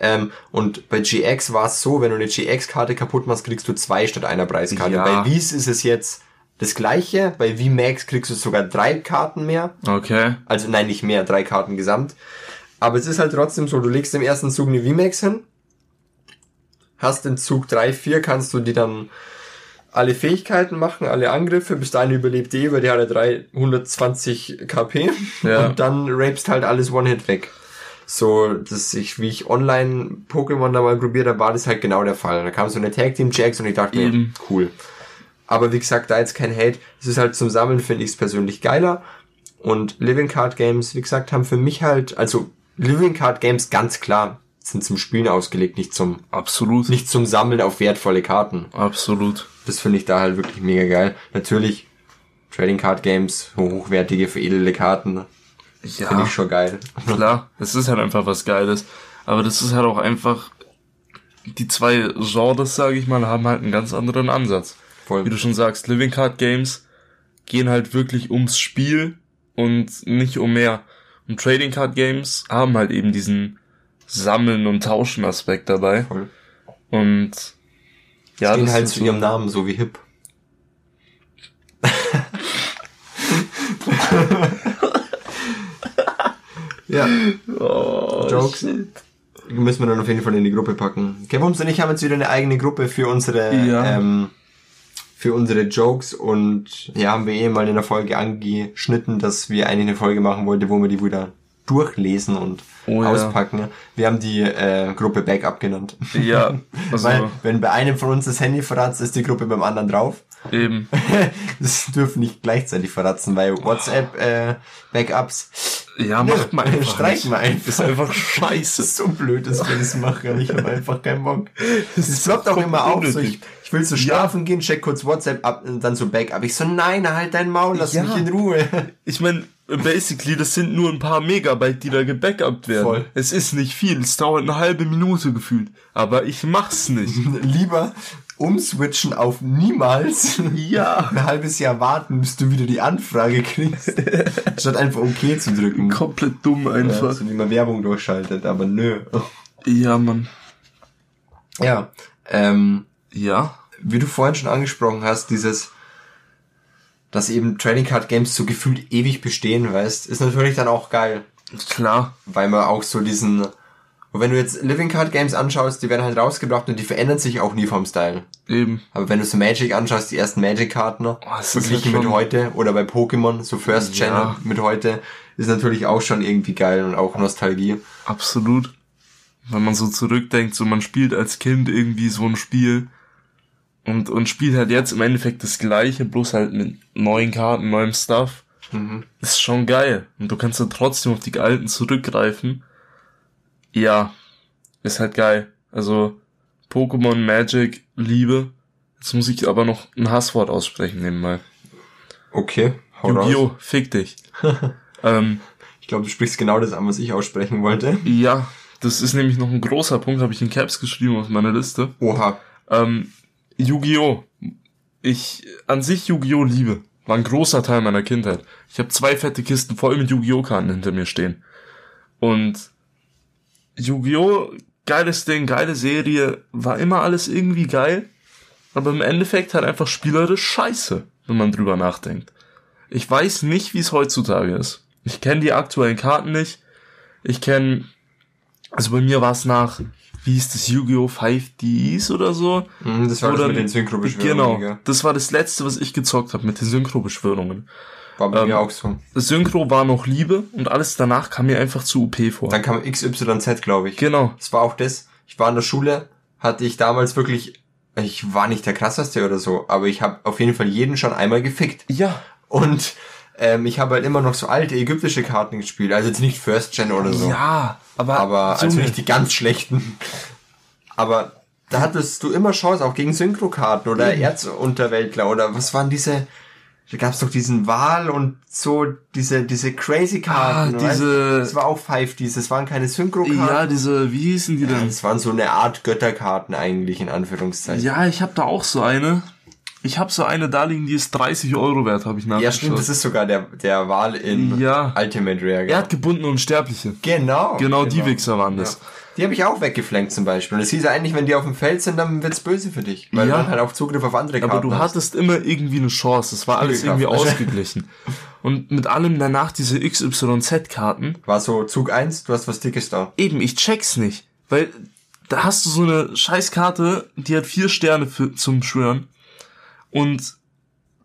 [SPEAKER 2] Ähm, und bei GX war es so, wenn du eine GX-Karte kaputt machst, kriegst du zwei statt einer Preiskarte.
[SPEAKER 1] Ja.
[SPEAKER 2] Bei Wies ist es jetzt das gleiche, bei VMAX kriegst du sogar drei Karten mehr.
[SPEAKER 1] Okay.
[SPEAKER 2] Also nein, nicht mehr, drei Karten gesamt. Aber es ist halt trotzdem so, du legst im ersten Zug eine VMAX hin, hast in Zug 3, 4, kannst du die dann alle Fähigkeiten machen, alle Angriffe, bis dahin überlebt die, weil die hat ja 320 KP
[SPEAKER 1] Ja.
[SPEAKER 2] und dann rapst halt alles One-Hit weg. So, dass ich, wie ich online Pokémon da mal probiert habe, war das halt genau der Fall. Da kam so eine Tag Team Jacks und ich dachte mir, cool. Aber wie gesagt, da jetzt kein Hate. Es ist halt zum Sammeln, finde ich es persönlich geiler. Und Living Card Games, wie gesagt, haben für mich halt, also Living Card Games ganz klar, sind zum Spielen ausgelegt, nicht zum,
[SPEAKER 1] Absolut.
[SPEAKER 2] nicht zum Sammeln auf wertvolle Karten.
[SPEAKER 1] Absolut.
[SPEAKER 2] Das finde ich da halt wirklich mega geil. Natürlich, Trading Card Games, hochwertige, veredelte Karten,
[SPEAKER 1] Ja.
[SPEAKER 2] finde ich schon geil.
[SPEAKER 1] Klar, es ist halt einfach was Geiles. Aber das ist halt auch einfach, die zwei Genres, sage ich mal, haben halt einen ganz anderen Ansatz.
[SPEAKER 2] Voll.
[SPEAKER 1] Wie du schon sagst, Living Card Games gehen halt wirklich ums Spiel und nicht um mehr. Und Trading Card Games haben halt eben diesen Sammeln und Tauschen Aspekt dabei.
[SPEAKER 2] Voll.
[SPEAKER 1] Und ja,
[SPEAKER 2] Gehen
[SPEAKER 1] das
[SPEAKER 2] halt zu
[SPEAKER 1] so-
[SPEAKER 2] ihrem Namen, so wie Hip. ja,
[SPEAKER 1] Oh,
[SPEAKER 2] Jokes.
[SPEAKER 1] shit.
[SPEAKER 2] müssen wir dann auf jeden Fall in die Gruppe packen. Kevums und ich haben jetzt wieder eine eigene Gruppe für unsere,
[SPEAKER 1] Ja.
[SPEAKER 2] ähm, für unsere Jokes und ja, haben wir eh mal in der Folge angeschnitten, dass wir eigentlich eine Folge machen wollten, wo wir die wieder durchlesen und
[SPEAKER 1] Oh ja.
[SPEAKER 2] auspacken. Wir haben die äh, Gruppe Backup genannt.
[SPEAKER 1] Ja, also
[SPEAKER 2] Weil, wenn bei einem von uns das Handy verratzt, ist die Gruppe beim anderen drauf.
[SPEAKER 1] eben.
[SPEAKER 2] Das dürfen nicht gleichzeitig verratzen, weil WhatsApp äh, Backups
[SPEAKER 1] Ja, macht man einfach.
[SPEAKER 2] wir
[SPEAKER 1] nicht.
[SPEAKER 2] einfach.
[SPEAKER 1] Ist einfach
[SPEAKER 2] Das
[SPEAKER 1] scheiße.
[SPEAKER 2] ist so blöd, dass wir das machen. Ich habe einfach keinen Bock. Es ploppt auch immer auf. So, ich, ich will so schlafen gehen, check kurz WhatsApp ab und dann so Backup. Ich so, nein, halt dein Maul, lass
[SPEAKER 1] Ja.
[SPEAKER 2] mich in Ruhe.
[SPEAKER 1] Ich meine, basically, das sind nur ein paar Megabyte, die da gebackupt werden.
[SPEAKER 2] Voll.
[SPEAKER 1] Es ist nicht viel, es dauert eine halbe Minute gefühlt. Aber ich mach's nicht.
[SPEAKER 2] Lieber umswitchen auf niemals.
[SPEAKER 1] Ja.
[SPEAKER 2] Ein halbes Jahr warten, bis du wieder die Anfrage kriegst. Statt einfach okay zu drücken.
[SPEAKER 1] Komplett dumm
[SPEAKER 2] Ja,
[SPEAKER 1] einfach.
[SPEAKER 2] dass du nicht mal Werbung durchschaltet, aber nö.
[SPEAKER 1] Ja, Mann.
[SPEAKER 2] Ja, ähm,
[SPEAKER 1] Ja.
[SPEAKER 2] wie du vorhin schon angesprochen hast, dieses, dass eben Trading Card Games so gefühlt ewig bestehen, weißt, ist natürlich dann auch geil,
[SPEAKER 1] Klar.
[SPEAKER 2] weil man auch so diesen, und wenn du jetzt Living Card Games anschaust, die werden halt rausgebracht und die verändern sich auch nie vom Style.
[SPEAKER 1] Eben.
[SPEAKER 2] Aber wenn du so Magic anschaust, die ersten Magic-Karten,
[SPEAKER 1] ist
[SPEAKER 2] verglichen mit heute, oder bei Pokémon, so First Gen
[SPEAKER 1] Ja.
[SPEAKER 2] mit heute, ist natürlich auch schon irgendwie geil und auch Nostalgie.
[SPEAKER 1] Absolut. Wenn man so zurückdenkt, so man spielt als Kind irgendwie so ein Spiel und, und spielt halt jetzt im Endeffekt das gleiche, bloß halt mit neuen Karten, neuem Stuff. Ist schon geil. Und du kannst dann trotzdem auf die alten zurückgreifen. Ja, ist halt geil. Also Pokémon, Magic, Liebe. Jetzt muss ich aber noch ein Hasswort aussprechen nebenbei.
[SPEAKER 2] Okay, hau.
[SPEAKER 1] Yu-Gi-Oh! Fick dich. ähm,
[SPEAKER 2] Ich glaube, du sprichst genau das an, was ich aussprechen wollte.
[SPEAKER 1] ja, das ist nämlich noch ein großer Punkt, habe ich in Caps geschrieben auf meiner Liste.
[SPEAKER 2] Oha.
[SPEAKER 1] Ähm, Yu-Gi-Oh! Ich an sich Yu-Gi-Oh! liebe. War ein großer Teil meiner Kindheit. Ich habe zwei fette Kisten voll mit Yu-Gi-Oh! Karten hinter mir stehen. Und Yu-Gi-Oh! geiles Ding, geile Serie, war immer alles irgendwie geil. Aber im Endeffekt halt einfach spielerisch scheiße, wenn man drüber nachdenkt. Ich weiß nicht, wie es heutzutage ist. Ich kenne die aktuellen Karten nicht. Ich kenne, also bei mir war es nach, wie hieß das, Yu-Gi-Oh! 5Ds oder so.
[SPEAKER 2] Mhm, Das war
[SPEAKER 1] Wo
[SPEAKER 2] das mit den Synchrobeschwörungen.
[SPEAKER 1] Genau, das war das letzte, was ich gezockt habe mit den Synchro-Beschwörungen.
[SPEAKER 2] War bei
[SPEAKER 1] Ähm,
[SPEAKER 2] mir auch so.
[SPEAKER 1] Synchro war noch Liebe und alles danach kam mir einfach zu UP vor.
[SPEAKER 2] Dann kam XYZ, glaube ich.
[SPEAKER 1] Genau.
[SPEAKER 2] Das war auch das. Ich war in der Schule, hatte ich damals wirklich, ich war nicht der krasseste oder so, aber ich habe auf jeden Fall jeden schon einmal gefickt.
[SPEAKER 1] Ja.
[SPEAKER 2] Und ähm, ich habe halt immer noch so alte ägyptische Karten gespielt, also jetzt nicht First Gen oder so.
[SPEAKER 1] Ja, aber,
[SPEAKER 2] aber also nicht die ganz schlechten. Aber da hattest du immer Chance, auch gegen Synchro-Karten oder Erzunterweltler oder was waren diese, da gab's doch diesen Wal und so, diese, diese crazy Karten.
[SPEAKER 1] Ah,
[SPEAKER 2] weißt?
[SPEAKER 1] diese-
[SPEAKER 2] Das war auch 5Ds, das waren keine Synchro-Karten.
[SPEAKER 1] ja, diese, wie hießen die
[SPEAKER 2] Ja,
[SPEAKER 1] denn?
[SPEAKER 2] das waren so eine Art Götterkarten eigentlich, in Anführungszeichen.
[SPEAKER 1] Ja, ich habe da auch so eine. Ich habe so eine da liegen, die ist 30 Euro wert, habe ich nachgeschaut.
[SPEAKER 2] Ja, stimmt, das ist sogar der, der Wahl in
[SPEAKER 1] Ja.
[SPEAKER 2] Ultimate Rare.
[SPEAKER 1] Er hat gebundene Unsterbliche.
[SPEAKER 2] genau.
[SPEAKER 1] Genau, die Wichser waren das.
[SPEAKER 2] Die habe ich auch weggeflankt zum Beispiel. Und es hieß ja eigentlich, wenn die auf dem Feld sind, dann wird's böse für dich. Weil
[SPEAKER 1] Ja.
[SPEAKER 2] du dann halt auch Zugriff auf andere Karten
[SPEAKER 1] Aber du
[SPEAKER 2] hast.
[SPEAKER 1] hattest immer irgendwie eine Chance. Das war alles irgendwie ausgeglichen. Und mit allem danach diese XYZ-Karten.
[SPEAKER 2] War so Zug 1, du hast was Dickes da.
[SPEAKER 1] Eben, ich check's nicht. Weil da hast du so eine Scheißkarte, die hat vier Sterne für, zum Schwören. Und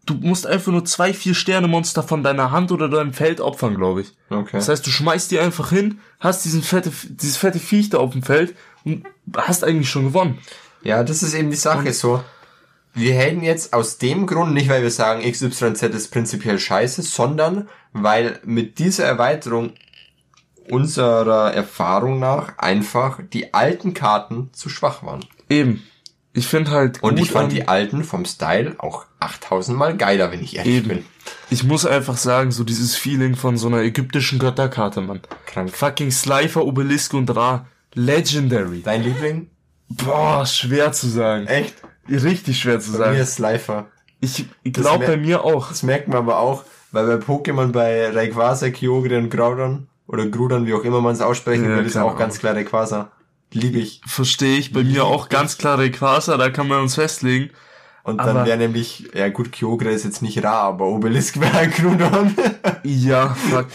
[SPEAKER 1] du musst einfach nur zwei, vier Sterne Monster von deiner Hand oder deinem Feld opfern, glaube ich.
[SPEAKER 2] Okay.
[SPEAKER 1] Das heißt, du schmeißt die einfach hin, hast diesen fette, dieses fette Viech da auf dem Feld und hast eigentlich schon gewonnen.
[SPEAKER 2] Ja, das ist eben die Sache so. Wir hätten jetzt aus dem Grund, nicht weil wir sagen, XYZ ist prinzipiell scheiße, sondern weil mit dieser Erweiterung unserer Erfahrung nach einfach die alten Karten zu schwach waren.
[SPEAKER 1] Eben. Ich finde halt
[SPEAKER 2] Und
[SPEAKER 1] gut
[SPEAKER 2] ich fand
[SPEAKER 1] an-
[SPEAKER 2] die alten vom Style auch 8000 Mal geiler, wenn ich ehrlich
[SPEAKER 1] Eben.
[SPEAKER 2] bin.
[SPEAKER 1] Ich muss einfach sagen, so dieses Feeling von so einer ägyptischen Götterkarte, Mann.
[SPEAKER 2] Krank.
[SPEAKER 1] Fucking Slifer, Obelisk und Ra. Legendary.
[SPEAKER 2] Dein Liebling?
[SPEAKER 1] Boah, schwer zu sagen.
[SPEAKER 2] Echt?
[SPEAKER 1] Richtig schwer zu
[SPEAKER 2] Bei mir
[SPEAKER 1] sagen.
[SPEAKER 2] ist Slifer.
[SPEAKER 1] Ich glaube
[SPEAKER 2] mer-
[SPEAKER 1] bei mir auch.
[SPEAKER 2] Das merkt man aber auch, weil bei Pokémon bei Rayquaza, Kyogre und Groudon oder Grudan, wie auch immer man es aussprechen
[SPEAKER 1] Ja,
[SPEAKER 2] will, ist auch ganz klar Rayquaza. Liebe ich.
[SPEAKER 1] Verstehe ich. Bei mir auch ganz klar Rayquaza, da kann man uns festlegen.
[SPEAKER 2] Und
[SPEAKER 1] Aber-
[SPEAKER 2] dann wäre nämlich, ja gut, Kyogre ist jetzt nicht rar, aber Obelisk wäre ein Grudon.
[SPEAKER 1] Ja, fuck.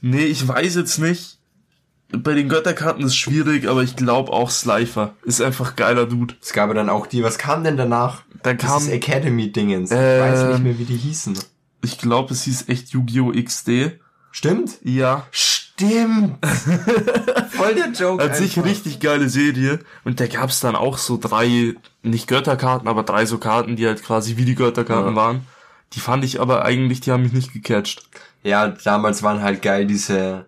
[SPEAKER 1] Nee, ich weiß jetzt nicht. Bei den Götterkarten ist schwierig, aber ich glaube auch Slifer ist einfach geiler Dude.
[SPEAKER 2] es gab ja dann auch die, was kam denn danach?
[SPEAKER 1] Da kam,
[SPEAKER 2] Das Academy-Dingens. Ich
[SPEAKER 1] Ähm,
[SPEAKER 2] weiß nicht mehr, wie die hießen.
[SPEAKER 1] ich glaube, es hieß echt Yu-Gi-Oh! XD.
[SPEAKER 2] Stimmt?
[SPEAKER 1] Ja.
[SPEAKER 2] Stimmt. Voll der Joke.
[SPEAKER 1] An sich richtig geile Serie. Und da gab's dann auch so drei, nicht Götterkarten, aber drei so Karten, die halt quasi wie die Götterkarten
[SPEAKER 2] Ja.
[SPEAKER 1] waren. Die fand ich aber eigentlich, die haben mich nicht gecatcht.
[SPEAKER 2] Ja, damals waren halt geil diese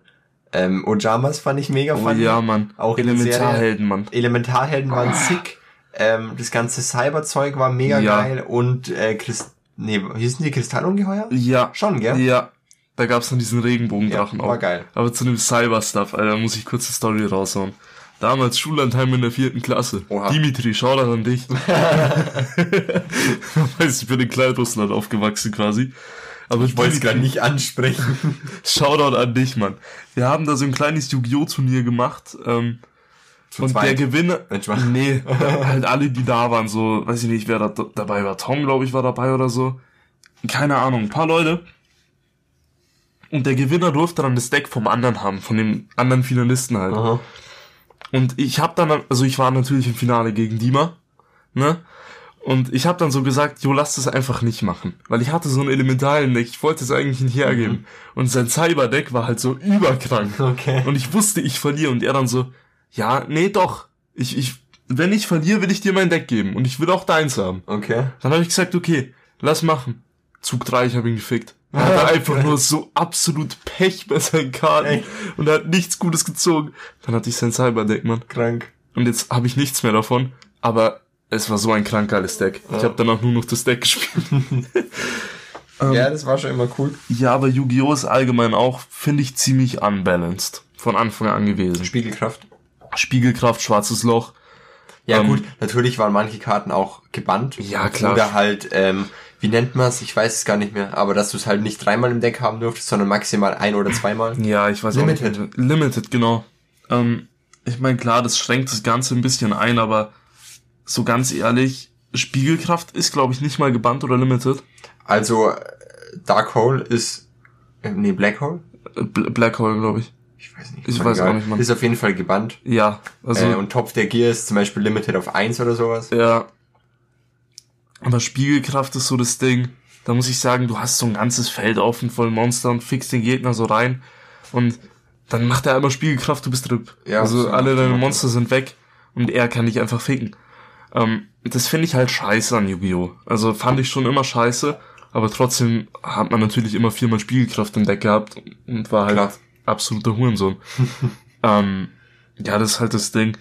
[SPEAKER 2] ähm, Ojamas fand ich mega
[SPEAKER 1] Oh
[SPEAKER 2] funny.
[SPEAKER 1] ja, Mann.
[SPEAKER 2] Auch
[SPEAKER 1] Elementarhelden, Mann.
[SPEAKER 2] Elementarhelden waren sick. Ähm, das ganze Cyberzeug war mega
[SPEAKER 1] Ja.
[SPEAKER 2] geil und äh, Christ nee, hießen die Kristallungeheuer?
[SPEAKER 1] Ja.
[SPEAKER 2] Schon, gell?
[SPEAKER 1] Ja. Da gab's dann diesen Regenbogendrachen
[SPEAKER 2] Ja,
[SPEAKER 1] auch.
[SPEAKER 2] war geil.
[SPEAKER 1] Aber zu dem Cyber-Stuff, Alter, muss ich kurz eine Story raushauen. Damals Schullandheim in der vierten Klasse.
[SPEAKER 2] Oha.
[SPEAKER 1] Dimitri, schau da an dich. Weiß, ich bin in Kleinrussland aufgewachsen quasi. Aber
[SPEAKER 2] Ich wollte es gerade nicht ansprechen.
[SPEAKER 1] Shoutout an dich, Mann. Wir haben da so ein kleines Yu-Gi-Oh! Turnier gemacht. Ähm,
[SPEAKER 2] Zu
[SPEAKER 1] und der
[SPEAKER 2] zweit.
[SPEAKER 1] Gewinner.
[SPEAKER 2] Mensch, Mann.
[SPEAKER 1] Nee, halt alle, die da waren, so, weiß ich nicht, wer da dabei war. Tom, glaube ich, war dabei oder so. Keine Ahnung, ein paar Leute. Und der Gewinner durfte dann das Deck vom anderen haben, von dem anderen Finalisten halt.
[SPEAKER 2] Aha.
[SPEAKER 1] Und ich habe dann, also ich war natürlich im Finale gegen Dima, ne? Und ich habe dann so gesagt, jo, lass das einfach nicht machen. Weil ich hatte so ein Elementardeck, ich wollte es eigentlich nicht hergeben. Und sein Cyberdeck war halt so überkrank.
[SPEAKER 2] Okay.
[SPEAKER 1] Und ich wusste, ich verliere. Und er dann so, ja, nee, doch. Ich, ich, wenn ich verliere, will ich dir mein Deck geben. Und ich will auch deins haben.
[SPEAKER 2] Okay.
[SPEAKER 1] Dann habe ich gesagt, okay, lass machen. Zug 3, ich habe ihn gefickt. Er hatte einfach nur so absolut Pech bei seinen Karten.
[SPEAKER 2] Echt?
[SPEAKER 1] Und er hat nichts Gutes gezogen. Dann hatte ich sein Cyberdeck, Mann.
[SPEAKER 2] Krank.
[SPEAKER 1] Und jetzt habe ich nichts mehr davon. Aber es war so ein krank geiles Deck. Ich habe danach nur noch das Deck gespielt. Ähm.
[SPEAKER 2] ja, das war schon immer cool.
[SPEAKER 1] ja, aber Yu-Gi-Oh! ist allgemein auch, finde ich, ziemlich unbalanced. Von Anfang an gewesen.
[SPEAKER 2] Spiegelkraft.
[SPEAKER 1] Spiegelkraft, schwarzes Loch.
[SPEAKER 2] Ja
[SPEAKER 1] Ähm,
[SPEAKER 2] gut, natürlich waren manche Karten auch gebannt.
[SPEAKER 1] Ja, klar.
[SPEAKER 2] Oder halt, ähm, wie nennt man es? Ich weiß es gar nicht mehr. Aber dass du es halt nicht dreimal im Deck haben durftest, sondern maximal ein oder zweimal.
[SPEAKER 1] Ja, ich weiß
[SPEAKER 2] Limited.
[SPEAKER 1] auch nicht. Limited, genau. Ähm, ich meine, klar, das schränkt das Ganze ein bisschen ein, aber so ganz ehrlich, Spiegelkraft ist, glaube ich, nicht mal gebannt oder limited.
[SPEAKER 2] Also, äh, Dark Hole ist, äh, nee, Black Hole?
[SPEAKER 1] Äh, Bl- Black Hole, glaube ich.
[SPEAKER 2] Ich weiß nicht.
[SPEAKER 1] Ich weiß
[SPEAKER 2] egal.
[SPEAKER 1] auch nicht, Mann.
[SPEAKER 2] Ist auf jeden Fall gebannt.
[SPEAKER 1] Ja, also,
[SPEAKER 2] äh, und Topf der Gear ist zum Beispiel limited auf eins oder sowas.
[SPEAKER 1] ja. Aber Spiegelkraft ist so das Ding. Da muss ich sagen, du hast so ein ganzes Feld offen voll Monster und fixst den Gegner so rein und dann macht er einmal Spiegelkraft, du bist RIP.
[SPEAKER 2] Ja,
[SPEAKER 1] also
[SPEAKER 2] so
[SPEAKER 1] alle deine
[SPEAKER 2] er.
[SPEAKER 1] Monster sind weg und er kann dich einfach ficken. Ähm, das finde ich halt scheiße an Yu-Gi-Oh! Also fand ich schon immer scheiße, aber trotzdem hat man natürlich immer viermal Spiegelkraft im Deck gehabt und war halt
[SPEAKER 2] Klar.
[SPEAKER 1] absoluter Hurensohn. ähm, ja, das ist halt das Ding.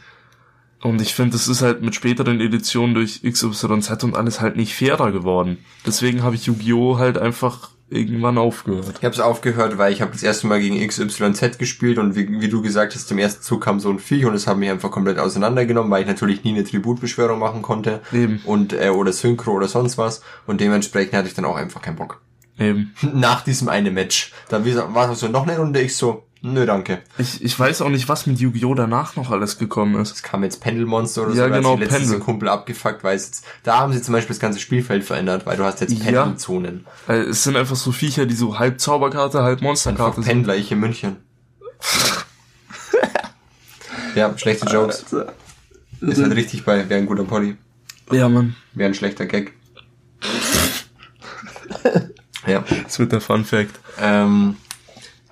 [SPEAKER 1] Und ich finde, das ist halt mit späteren Editionen durch XYZ und alles halt nicht fairer geworden. Deswegen habe ich Yu-Gi-Oh! halt einfach irgendwann aufgehört.
[SPEAKER 2] Ich habe es aufgehört, weil ich habe das erste Mal gegen XYZ gespielt und wie, wie du gesagt hast, im ersten Zug kam so ein Viech und es hat mich einfach komplett auseinandergenommen, weil ich natürlich nie eine Tributbeschwörung machen konnte
[SPEAKER 1] Eben.
[SPEAKER 2] und äh, oder Synchro oder sonst was und dementsprechend hatte ich dann auch einfach keinen Bock.
[SPEAKER 1] Eben.
[SPEAKER 2] Nach diesem eine Match, da war es so noch eine Runde, ich so, nö danke.
[SPEAKER 1] Ich, ich weiß auch nicht, was mit Yu-Gi-Oh! danach noch alles gekommen ist.
[SPEAKER 2] Es kam jetzt Pendelmonster oder
[SPEAKER 1] Ja,
[SPEAKER 2] so, hat
[SPEAKER 1] genau,
[SPEAKER 2] letztens
[SPEAKER 1] Pendel.
[SPEAKER 2] Kumpel abgefuckt, weil es jetzt, da haben sie zum Beispiel das ganze Spielfeld verändert, weil du hast jetzt
[SPEAKER 1] Ja.
[SPEAKER 2] Pendelzonen.
[SPEAKER 1] Weil es sind einfach so Viecher, die so halb Zauberkarte, halb Monsterkarte sind.
[SPEAKER 2] Pendler, ich in München. ja, schlechte Jokes. Ist halt richtig bei, wäre ein guter Poddy.
[SPEAKER 1] Ja, Mann.
[SPEAKER 2] Wäre ein schlechter Gag. ja.
[SPEAKER 1] Das wird der Fun Fact.
[SPEAKER 2] Ähm,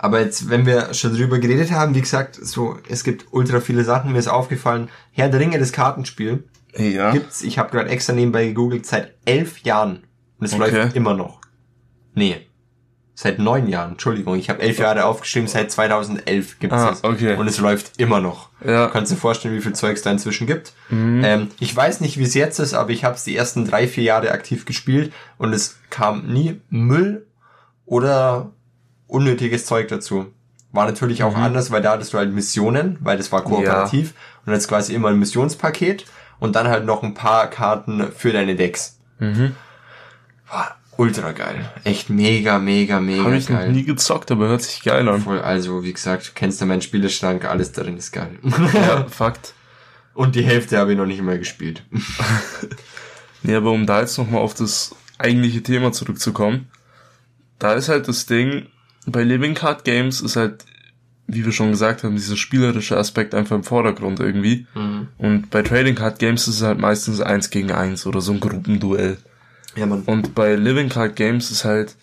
[SPEAKER 2] aber jetzt, wenn wir schon drüber geredet haben, wie gesagt, so, es gibt ultra viele Sachen, mir ist aufgefallen, Herr der Ringe, das Kartenspiel,
[SPEAKER 1] Ja.
[SPEAKER 2] gibt's, ich habe gerade extra nebenbei gegoogelt, seit elf Jahren. Und es
[SPEAKER 1] Okay.
[SPEAKER 2] läuft immer noch. Nee. Seit neun Jahren, Entschuldigung, ich habe elf Jahre aufgeschrieben, seit 2011 gibt's
[SPEAKER 1] Ah,
[SPEAKER 2] es.
[SPEAKER 1] okay.
[SPEAKER 2] Und es läuft immer noch.
[SPEAKER 1] Ja.
[SPEAKER 2] Du kannst dir vorstellen, wie viel Zeugs da inzwischen gibt.
[SPEAKER 1] Mhm.
[SPEAKER 2] Ähm, ich weiß nicht, wie es jetzt ist, aber ich habe es die ersten drei, vier Jahre aktiv gespielt und es kam nie Müll oder unnötiges Zeug dazu. War natürlich auch anders, weil da hattest du halt Missionen, weil das war kooperativ und jetzt quasi immer ein Missionspaket und dann halt noch ein paar Karten für deine Decks.
[SPEAKER 1] Mhm.
[SPEAKER 2] War ultra geil. Echt mega, mega, mega
[SPEAKER 1] Habe ich
[SPEAKER 2] geil.
[SPEAKER 1] noch nie gezockt, aber hört sich geil an.
[SPEAKER 2] Voll, also, wie gesagt, kennst du meinen Spieleschrank, alles darin ist geil.
[SPEAKER 1] Ja, Fakt.
[SPEAKER 2] Und die Hälfte habe ich noch nicht mal gespielt.
[SPEAKER 1] Nee, aber um da jetzt nochmal auf das eigentliche Thema zurückzukommen, da ist halt das Ding, bei Living Card Games ist halt, wie wir schon gesagt haben, dieser spielerische Aspekt einfach im Vordergrund irgendwie. Und bei Trading Card Games ist es halt meistens eins gegen eins oder so ein Gruppenduell.
[SPEAKER 2] Ja, man.
[SPEAKER 1] Und bei Living Card Games ist halt,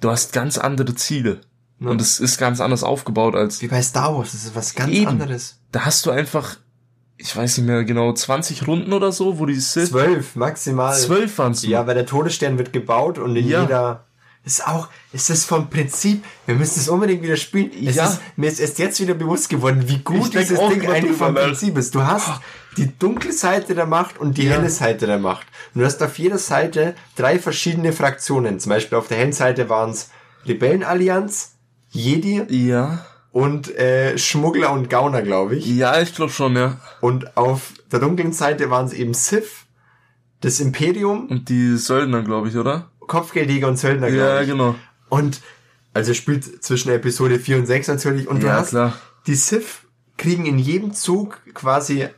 [SPEAKER 1] du hast ganz andere Ziele. Und es ist ganz anders aufgebaut als,
[SPEAKER 2] Wie bei Star Wars, das ist was ganz
[SPEAKER 1] Eben.
[SPEAKER 2] anderes.
[SPEAKER 1] da hast du einfach, ich weiß nicht mehr genau, 20 Runden oder so, wo die Sith,
[SPEAKER 2] Zwölf, maximal.
[SPEAKER 1] zwölf waren's nur.
[SPEAKER 2] Ja, weil der Todesstern wird gebaut und in
[SPEAKER 1] Ja.
[SPEAKER 2] jeder. Ist auch, ist das vom Prinzip, wir müssen es unbedingt wieder spielen. Es
[SPEAKER 1] Ja.
[SPEAKER 2] ist, mir ist erst jetzt wieder bewusst geworden, wie gut
[SPEAKER 1] Ich
[SPEAKER 2] dieses Ding eigentlich vom. Prinzip ist. Du hast die dunkle Seite der Macht und die
[SPEAKER 1] Ja.
[SPEAKER 2] helle Seite der Macht. Und du hast auf jeder Seite drei verschiedene Fraktionen. Zum Beispiel auf der hellen Seite waren es Rebellenallianz, Jedi
[SPEAKER 1] Ja.
[SPEAKER 2] und äh, Schmuggler und Gauner, glaube ich.
[SPEAKER 1] Ja, ich glaube schon, ja.
[SPEAKER 2] Und auf der dunklen Seite waren es eben Sith, das Imperium,
[SPEAKER 1] Und die Söldner, glaube ich, oder?
[SPEAKER 2] Kopfgeldjäger und Söldner,
[SPEAKER 1] Ja, genau.
[SPEAKER 2] Und also spielt zwischen Episode 4 und 6 natürlich. Und du
[SPEAKER 1] Ja,
[SPEAKER 2] hast
[SPEAKER 1] klar.
[SPEAKER 2] die Sith kriegen in jedem Zug quasi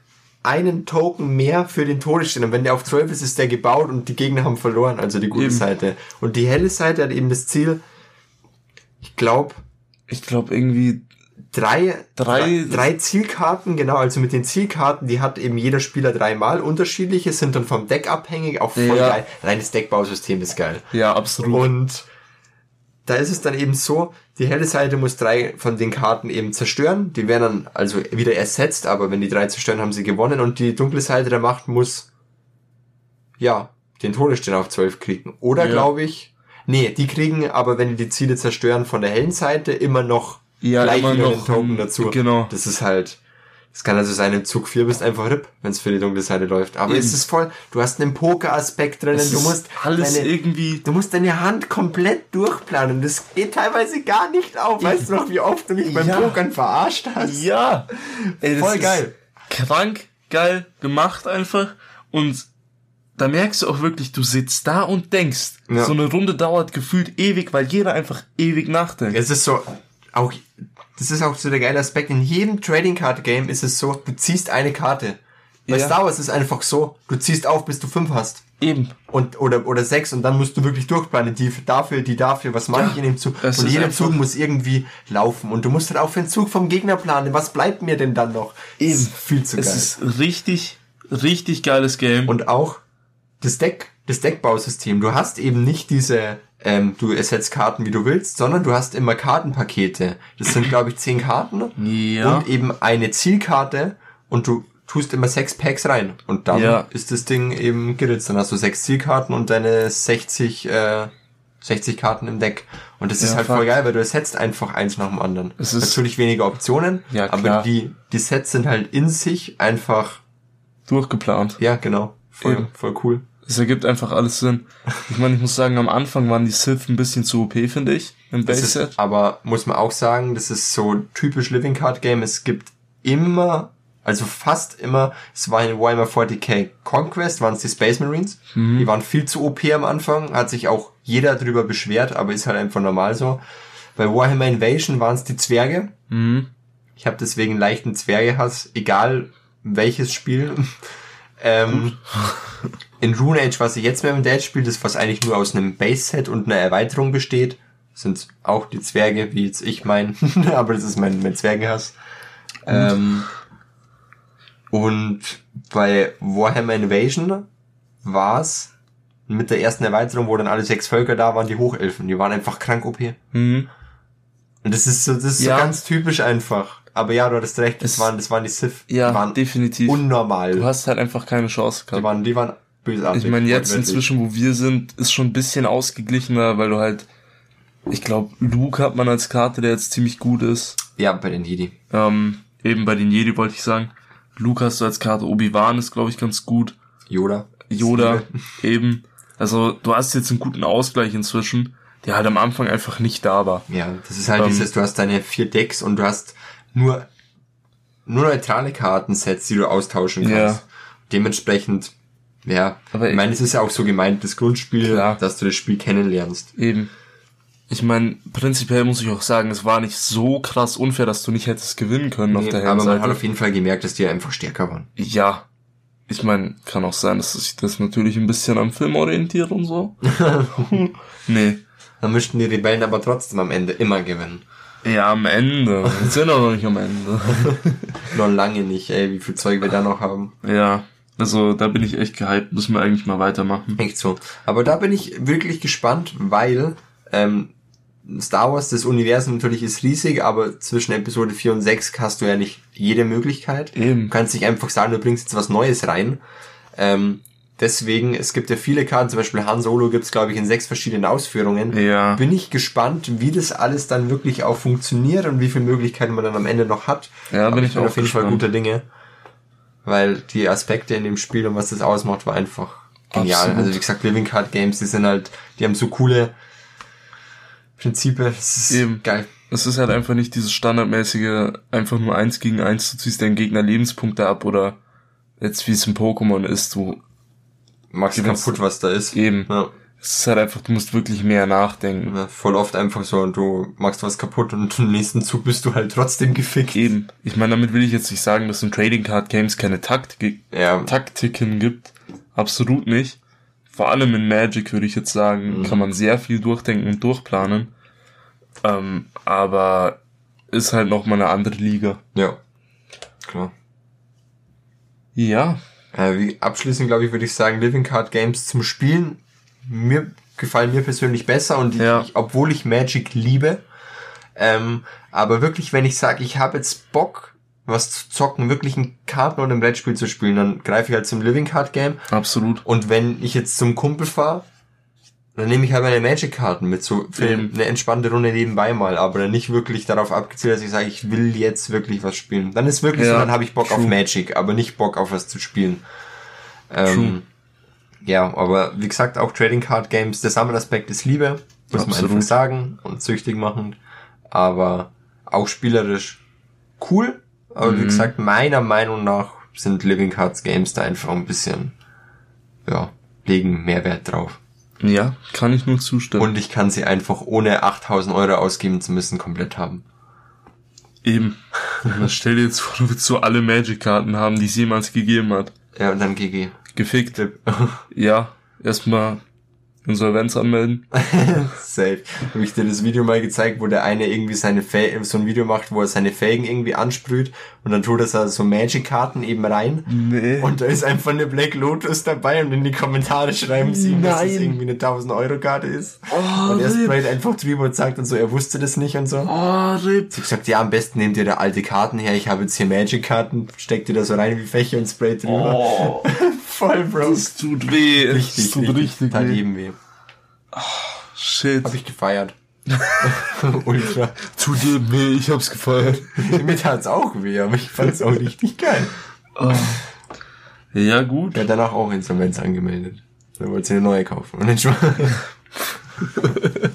[SPEAKER 2] einen Token mehr für den Todesstern. Und wenn der auf 12 ist, ist der gebaut und die Gegner haben verloren, also die gute
[SPEAKER 1] Eben.
[SPEAKER 2] Seite. Und die helle Seite hat eben das Ziel, ich glaube,
[SPEAKER 1] Ich glaube irgendwie,
[SPEAKER 2] drei,
[SPEAKER 1] Drei-
[SPEAKER 2] drei Zielkarten, genau, also mit den Zielkarten, die hat eben jeder Spieler dreimal unterschiedliche, sind dann vom Deck abhängig, auch voll
[SPEAKER 1] Ja.
[SPEAKER 2] geil. Reines Deckbausystem ist geil.
[SPEAKER 1] ja, absolut.
[SPEAKER 2] Und da ist es dann eben so, die helle Seite muss drei von den Karten eben zerstören. Die werden dann also wieder ersetzt, aber wenn die drei zerstören, haben sie gewonnen. Und die dunkle Seite der Macht muss, ja, den Todesstern auf 12 kriegen. Oder
[SPEAKER 1] Ja.
[SPEAKER 2] glaube ich, nee, die kriegen aber, wenn die die Ziele zerstören, von der hellen Seite immer noch
[SPEAKER 1] Ja,
[SPEAKER 2] gleich
[SPEAKER 1] immer noch,
[SPEAKER 2] Token dazu.
[SPEAKER 1] genau.
[SPEAKER 2] Das ist halt, das kann also sein, im Zug 4 bist einfach RIP, wenn es für die dunkle Seite läuft. Aber
[SPEAKER 1] Eben.
[SPEAKER 2] es ist voll, du hast einen Poker-Aspekt drinnen,
[SPEAKER 1] Es
[SPEAKER 2] du musst
[SPEAKER 1] alles
[SPEAKER 2] deine,
[SPEAKER 1] irgendwie.
[SPEAKER 2] Du musst deine Hand komplett durchplanen. Das geht teilweise gar nicht auf. Weißt du noch, wie oft du mich beim
[SPEAKER 1] Ja.
[SPEAKER 2] Pokern verarscht hast?
[SPEAKER 1] Ja! Ey, das
[SPEAKER 2] Voll
[SPEAKER 1] ist
[SPEAKER 2] geil.
[SPEAKER 1] Krank geil gemacht einfach. Und da merkst du auch wirklich, du sitzt da und denkst.
[SPEAKER 2] Ja.
[SPEAKER 1] So eine Runde dauert gefühlt ewig, weil jeder einfach ewig nachdenkt.
[SPEAKER 2] Es ist so, auch, das ist auch so der geile Aspekt. In jedem Trading Card Game ist es so, du ziehst eine Karte. Bei
[SPEAKER 1] Ja.
[SPEAKER 2] Star Wars ist es einfach so, du ziehst auf, bis du fünf hast.
[SPEAKER 1] Eben.
[SPEAKER 2] Und, oder, oder sechs und dann musst du wirklich durchplanen, die dafür, die dafür, was mache
[SPEAKER 1] Ja,
[SPEAKER 2] ich in dem Zug. Und jeder Zug muss irgendwie laufen. Und du musst halt auch für den Zug vom Gegner planen. Was bleibt mir denn dann noch? Das ist viel zu geil.
[SPEAKER 1] Es ist richtig, richtig geiles Game.
[SPEAKER 2] Und auch das Deck, das Deckbausystem. Du hast eben nicht diese, ähm, du ersetzt Karten, wie du willst, sondern du hast immer Kartenpakete. Das sind, glaube ich, zehn Karten.
[SPEAKER 1] Ja.
[SPEAKER 2] Und eben eine Zielkarte und du tust immer sechs Packs rein. Und dann
[SPEAKER 1] Ja.
[SPEAKER 2] ist das Ding eben geritzt. Dann hast du sechs Zielkarten und deine 60, äh, 60 Karten im Deck. Und das ist
[SPEAKER 1] Ja,
[SPEAKER 2] halt
[SPEAKER 1] fuck.
[SPEAKER 2] voll geil, weil du ersetzt einfach eins nach dem anderen.
[SPEAKER 1] Es ist-
[SPEAKER 2] Natürlich weniger Optionen,
[SPEAKER 1] Ja,
[SPEAKER 2] aber die, die Sets sind halt in sich einfach,
[SPEAKER 1] Durchgeplant.
[SPEAKER 2] ja, genau, voll,
[SPEAKER 1] Eben.
[SPEAKER 2] voll cool.
[SPEAKER 1] Es ergibt einfach alles Sinn. Ich meine, ich muss sagen, am Anfang waren die Sith ein bisschen zu OP, finde ich, im
[SPEAKER 2] Das
[SPEAKER 1] Base-Set.
[SPEAKER 2] aber muss man auch sagen, das ist so typisch Living Card Game. Es gibt immer, also fast immer, es war in Warhammer 40k Conquest, waren es die Space Marines. Die waren viel zu OP am Anfang, hat sich auch jeder drüber beschwert, aber ist halt einfach normal so. Bei Warhammer Invasion waren es die Zwerge.
[SPEAKER 1] Mhm.
[SPEAKER 2] Ich habe deswegen leichten Zwergehass, egal welches Spiel. ähm, in Rune Age, was ich jetzt mit dem Dad spiele, das was eigentlich nur aus einem Base-Set und einer Erweiterung besteht, sind auch die Zwerge, wie jetzt ich mein, aber das ist mein, mein Zwergehass. Ähm, und bei Warhammer Invasion war's mit der ersten Erweiterung, wo dann alle sechs Völker da waren, die Hochelfen. Die waren einfach krank OP.
[SPEAKER 1] Mhm.
[SPEAKER 2] Und das ist so, das ist
[SPEAKER 1] Ja.
[SPEAKER 2] so ganz typisch einfach. Aber ja, du hattest recht, das
[SPEAKER 1] Es-
[SPEAKER 2] waren, das waren die Sith.
[SPEAKER 1] Ja,
[SPEAKER 2] die waren
[SPEAKER 1] definitiv.
[SPEAKER 2] unnormal.
[SPEAKER 1] Du hast halt einfach keine Chance
[SPEAKER 2] die
[SPEAKER 1] gehabt.
[SPEAKER 2] waren, die waren bösartig.
[SPEAKER 1] Ich meine, jetzt inzwischen, wo wir sind, ist schon ein bisschen ausgeglichener, weil du halt, ich glaube, Luke hat man als Karte, der jetzt ziemlich gut ist.
[SPEAKER 2] Ja, bei den Jedi.
[SPEAKER 1] Ähm, eben bei den Jedi wollte ich sagen. Luke hast du als Karte, Obi-Wan ist, glaube ich, ganz gut.
[SPEAKER 2] Yoda.
[SPEAKER 1] Yoda, eben. Also, du hast jetzt einen guten Ausgleich inzwischen, der halt am Anfang einfach nicht da war.
[SPEAKER 2] Ja, das ist halt
[SPEAKER 1] Ähm,
[SPEAKER 2] dieses, du hast deine vier Decks und du hast nur, nur neutrale Kartensets, die du austauschen kannst.
[SPEAKER 1] Ja.
[SPEAKER 2] Dementsprechend Ja,
[SPEAKER 1] Aber
[SPEAKER 2] ich meine, es ist ja auch so gemeint, das Grundspiel,
[SPEAKER 1] Klar.
[SPEAKER 2] dass du das Spiel kennenlernst.
[SPEAKER 1] Eben. Ich meine, prinzipiell muss ich auch sagen, es war nicht so krass unfair, dass du nicht hättest gewinnen können auf
[SPEAKER 2] Nee,
[SPEAKER 1] der
[SPEAKER 2] aber man hat auf jeden Fall gemerkt, dass die einfach stärker waren.
[SPEAKER 1] Ja. Ich meine, kann auch sein, dass sich das natürlich ein bisschen am Film orientiert und so. nee.
[SPEAKER 2] Dann möchten die Rebellen aber trotzdem am Ende immer gewinnen.
[SPEAKER 1] Ja, am Ende. Wir sind auch noch nicht am Ende.
[SPEAKER 2] Noch lange nicht, ey, wie viel Zeug wir da noch haben.
[SPEAKER 1] ja. Also, da bin ich echt gehypt. Müssen wir eigentlich mal weitermachen.
[SPEAKER 2] Echt so. Aber da bin ich wirklich gespannt, weil ähm, Star Wars, das Universum natürlich ist riesig, aber zwischen Episode 4 und 6 hast du ja nicht jede Möglichkeit.
[SPEAKER 1] Eben.
[SPEAKER 2] Du kannst nicht einfach sagen, du bringst jetzt was Neues rein. Ähm, deswegen, es gibt ja viele Karten, zum Beispiel Han Solo gibt's glaube ich, in sechs verschiedenen Ausführungen.
[SPEAKER 1] Ja.
[SPEAKER 2] Bin ich gespannt, wie das alles dann wirklich auch funktioniert und wie viele Möglichkeiten man dann am Ende noch hat.
[SPEAKER 1] Ja, bin
[SPEAKER 2] Aber
[SPEAKER 1] ich auch
[SPEAKER 2] auf jeden Fall
[SPEAKER 1] gespannt.
[SPEAKER 2] guter Dinge. Weil die Aspekte in dem Spiel und was das ausmacht, war einfach genial.
[SPEAKER 1] Absolut.
[SPEAKER 2] Also wie gesagt, Living Card Games, die sind halt, die haben so coole Prinzipien. Das ist
[SPEAKER 1] Eben.
[SPEAKER 2] geil.
[SPEAKER 1] Es ist halt einfach nicht dieses standardmäßige, einfach nur eins gegen eins, du ziehst deinen Gegner Lebenspunkte ab oder jetzt wie es im Pokémon ist, du
[SPEAKER 2] Machst kaputt, was da ist.
[SPEAKER 1] eben.
[SPEAKER 2] Ja.
[SPEAKER 1] Es ist halt einfach, du musst wirklich mehr nachdenken.
[SPEAKER 2] Ja, voll oft einfach so, und du machst was kaputt und im nächsten Zug bist du halt trotzdem gefickt.
[SPEAKER 1] Eben. Ich meine, damit will ich jetzt nicht sagen, dass in Trading Card Games keine Taktik,
[SPEAKER 2] Ja,
[SPEAKER 1] Taktiken gibt. Absolut nicht. Vor allem in Magic würde ich jetzt sagen, kann man sehr viel durchdenken und durchplanen. Ähm, aber ist halt noch mal eine andere Liga.
[SPEAKER 2] ja. Klar.
[SPEAKER 1] Ja,
[SPEAKER 2] Äh, wie, abschließend, glaube ich, würde ich sagen, Living Card Games zum Spielen, mir gefallen mir persönlich besser und
[SPEAKER 1] Ja.
[SPEAKER 2] ich, obwohl ich Magic liebe, ähm, aber wirklich, wenn ich sage, ich habe jetzt Bock, was zu zocken, wirklich ein Karten- oder ein Brettspiel zu spielen, dann greife ich halt zum Living Card Game
[SPEAKER 1] absolut.
[SPEAKER 2] und wenn ich jetzt zum Kumpel fahre, dann nehme ich halt meine Magic-Karten mit, so für
[SPEAKER 1] Eben.
[SPEAKER 2] eine entspannte Runde nebenbei mal, aber dann nicht wirklich darauf abgezielt, dass ich sage, ich will jetzt wirklich was spielen. Dann ist wirklich so,
[SPEAKER 1] Ja,
[SPEAKER 2] dann habe ich Bock auf
[SPEAKER 1] true.
[SPEAKER 2] Magic, aber nicht Bock auf was zu spielen. Ähm, ja, aber wie gesagt, auch Trading Card Games, der Sammelaspekt ist Liebe, muss man
[SPEAKER 1] Absolut.
[SPEAKER 2] einfach sagen, und süchtig machend, aber auch spielerisch cool, aber
[SPEAKER 1] Mhm.
[SPEAKER 2] wie gesagt, meiner Meinung nach sind Living Cards Games da einfach ein bisschen, ja, legen Mehrwert drauf.
[SPEAKER 1] Ja, kann ich nur zustimmen.
[SPEAKER 2] Und ich kann sie einfach ohne 8000 Euro ausgeben zu müssen komplett haben.
[SPEAKER 1] Eben. Stell dir jetzt vor, du willst so alle Magic-Karten haben, die es jemals gegeben hat.
[SPEAKER 2] Ja, und dann GG.
[SPEAKER 1] Gefickt. Ja, erstmal Insolvenz anmelden.
[SPEAKER 2] Safe. Habe ich dir das Video mal gezeigt, wo der eine irgendwie seine Fä so ein Video macht, wo er seine Felgen irgendwie ansprüht und dann tut er so Magic-Karten eben rein.
[SPEAKER 1] Nee.
[SPEAKER 2] Und da ist einfach eine Black Lotus dabei und in die Kommentare schreiben sie ihm, dass es
[SPEAKER 1] Nein.
[SPEAKER 2] irgendwie eine 1000 Euro Karte ist.
[SPEAKER 1] Oh,
[SPEAKER 2] und er sprayt einfach drüber und sagt und so, er wusste das nicht und so.
[SPEAKER 1] Oh, RIP.
[SPEAKER 2] Ich gesagt, ja, am besten nehmt ihr da alte Karten her. Ich habe jetzt hier Magic-Karten, steckt ihr da so rein wie Fächer und sprayt drüber.
[SPEAKER 1] Oh,
[SPEAKER 2] Voll, Bro.
[SPEAKER 1] das tut weh.
[SPEAKER 2] Richtig,
[SPEAKER 1] das tut
[SPEAKER 2] richtig,
[SPEAKER 1] richtig
[SPEAKER 2] tat
[SPEAKER 1] weh.
[SPEAKER 2] jedem weh.
[SPEAKER 1] Shit.
[SPEAKER 2] Hab ich gefeiert. Ultra.
[SPEAKER 1] Tut jedem weh, ich hab's gefeiert.
[SPEAKER 2] Mir tat's auch weh, aber ich fand's auch richtig geil.
[SPEAKER 1] Oh. Ja, gut.
[SPEAKER 2] Er hat danach auch Insolvenz angemeldet. Dann wollte sie eine neue kaufen. Und dann Spaß.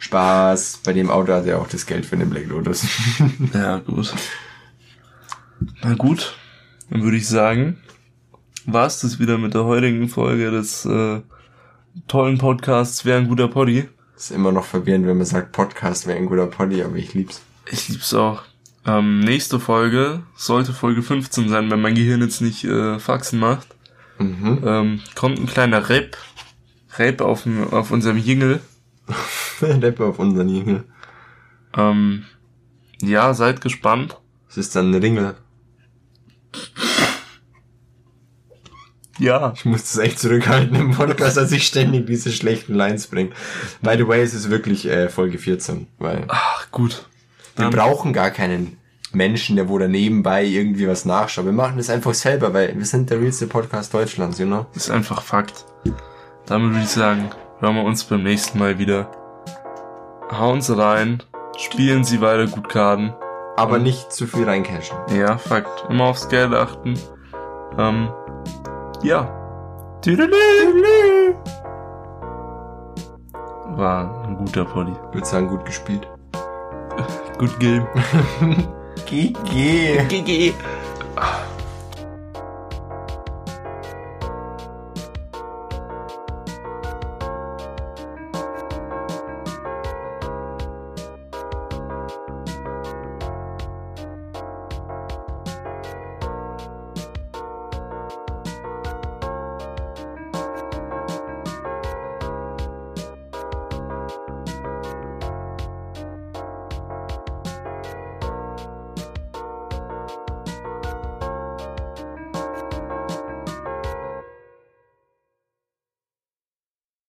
[SPEAKER 2] Spaß. Bei dem Auto hat er auch das Geld für den Black Lotus.
[SPEAKER 1] Ja, gut. Na gut, dann würde ich sagen, war's das wieder mit der heutigen Folge des äh, tollen Podcasts Wer ein guter Poddy.
[SPEAKER 2] ist immer noch verwirrend, wenn man sagt, Podcast wäre ein guter Poddy, aber ich lieb's.
[SPEAKER 1] Ich lieb's auch. Ähm, nächste Folge sollte Folge 15 sein, wenn mein Gehirn jetzt nicht äh, Faxen macht.
[SPEAKER 2] Mhm.
[SPEAKER 1] Ähm, kommt ein kleiner Rap. Rap auf, auf unserem Jingle.
[SPEAKER 2] Rapper auf unseren Jingle.
[SPEAKER 1] Ähm, ja, seid gespannt.
[SPEAKER 2] Es ist dann ein Ringel.
[SPEAKER 1] Ja.
[SPEAKER 2] Ich muss das echt zurückhalten im Podcast, dass ich ständig diese schlechten Lines bringe. By the way, es ist wirklich äh, Folge 14, weil
[SPEAKER 1] Ach, gut.
[SPEAKER 2] wir
[SPEAKER 1] Dann-
[SPEAKER 2] brauchen gar keinen Menschen, der wo da nebenbei irgendwie was nachschaut. Wir machen das einfach selber, weil wir sind der realste Podcast Deutschlands, you know?
[SPEAKER 1] Ist einfach Fakt. Damit würde ich sagen, hören wir uns beim nächsten Mal wieder. Hauen Sie rein, spielen Sie weiter gut Karten.
[SPEAKER 2] Aber nicht zu viel reincashen.
[SPEAKER 1] Ja, Fakt. Immer aufs Geld achten. Ähm, ja. Tüdelü. War ein guter Poddy.
[SPEAKER 2] Ich würde sagen, gut gespielt.
[SPEAKER 1] Good game.
[SPEAKER 2] GG.
[SPEAKER 1] GG.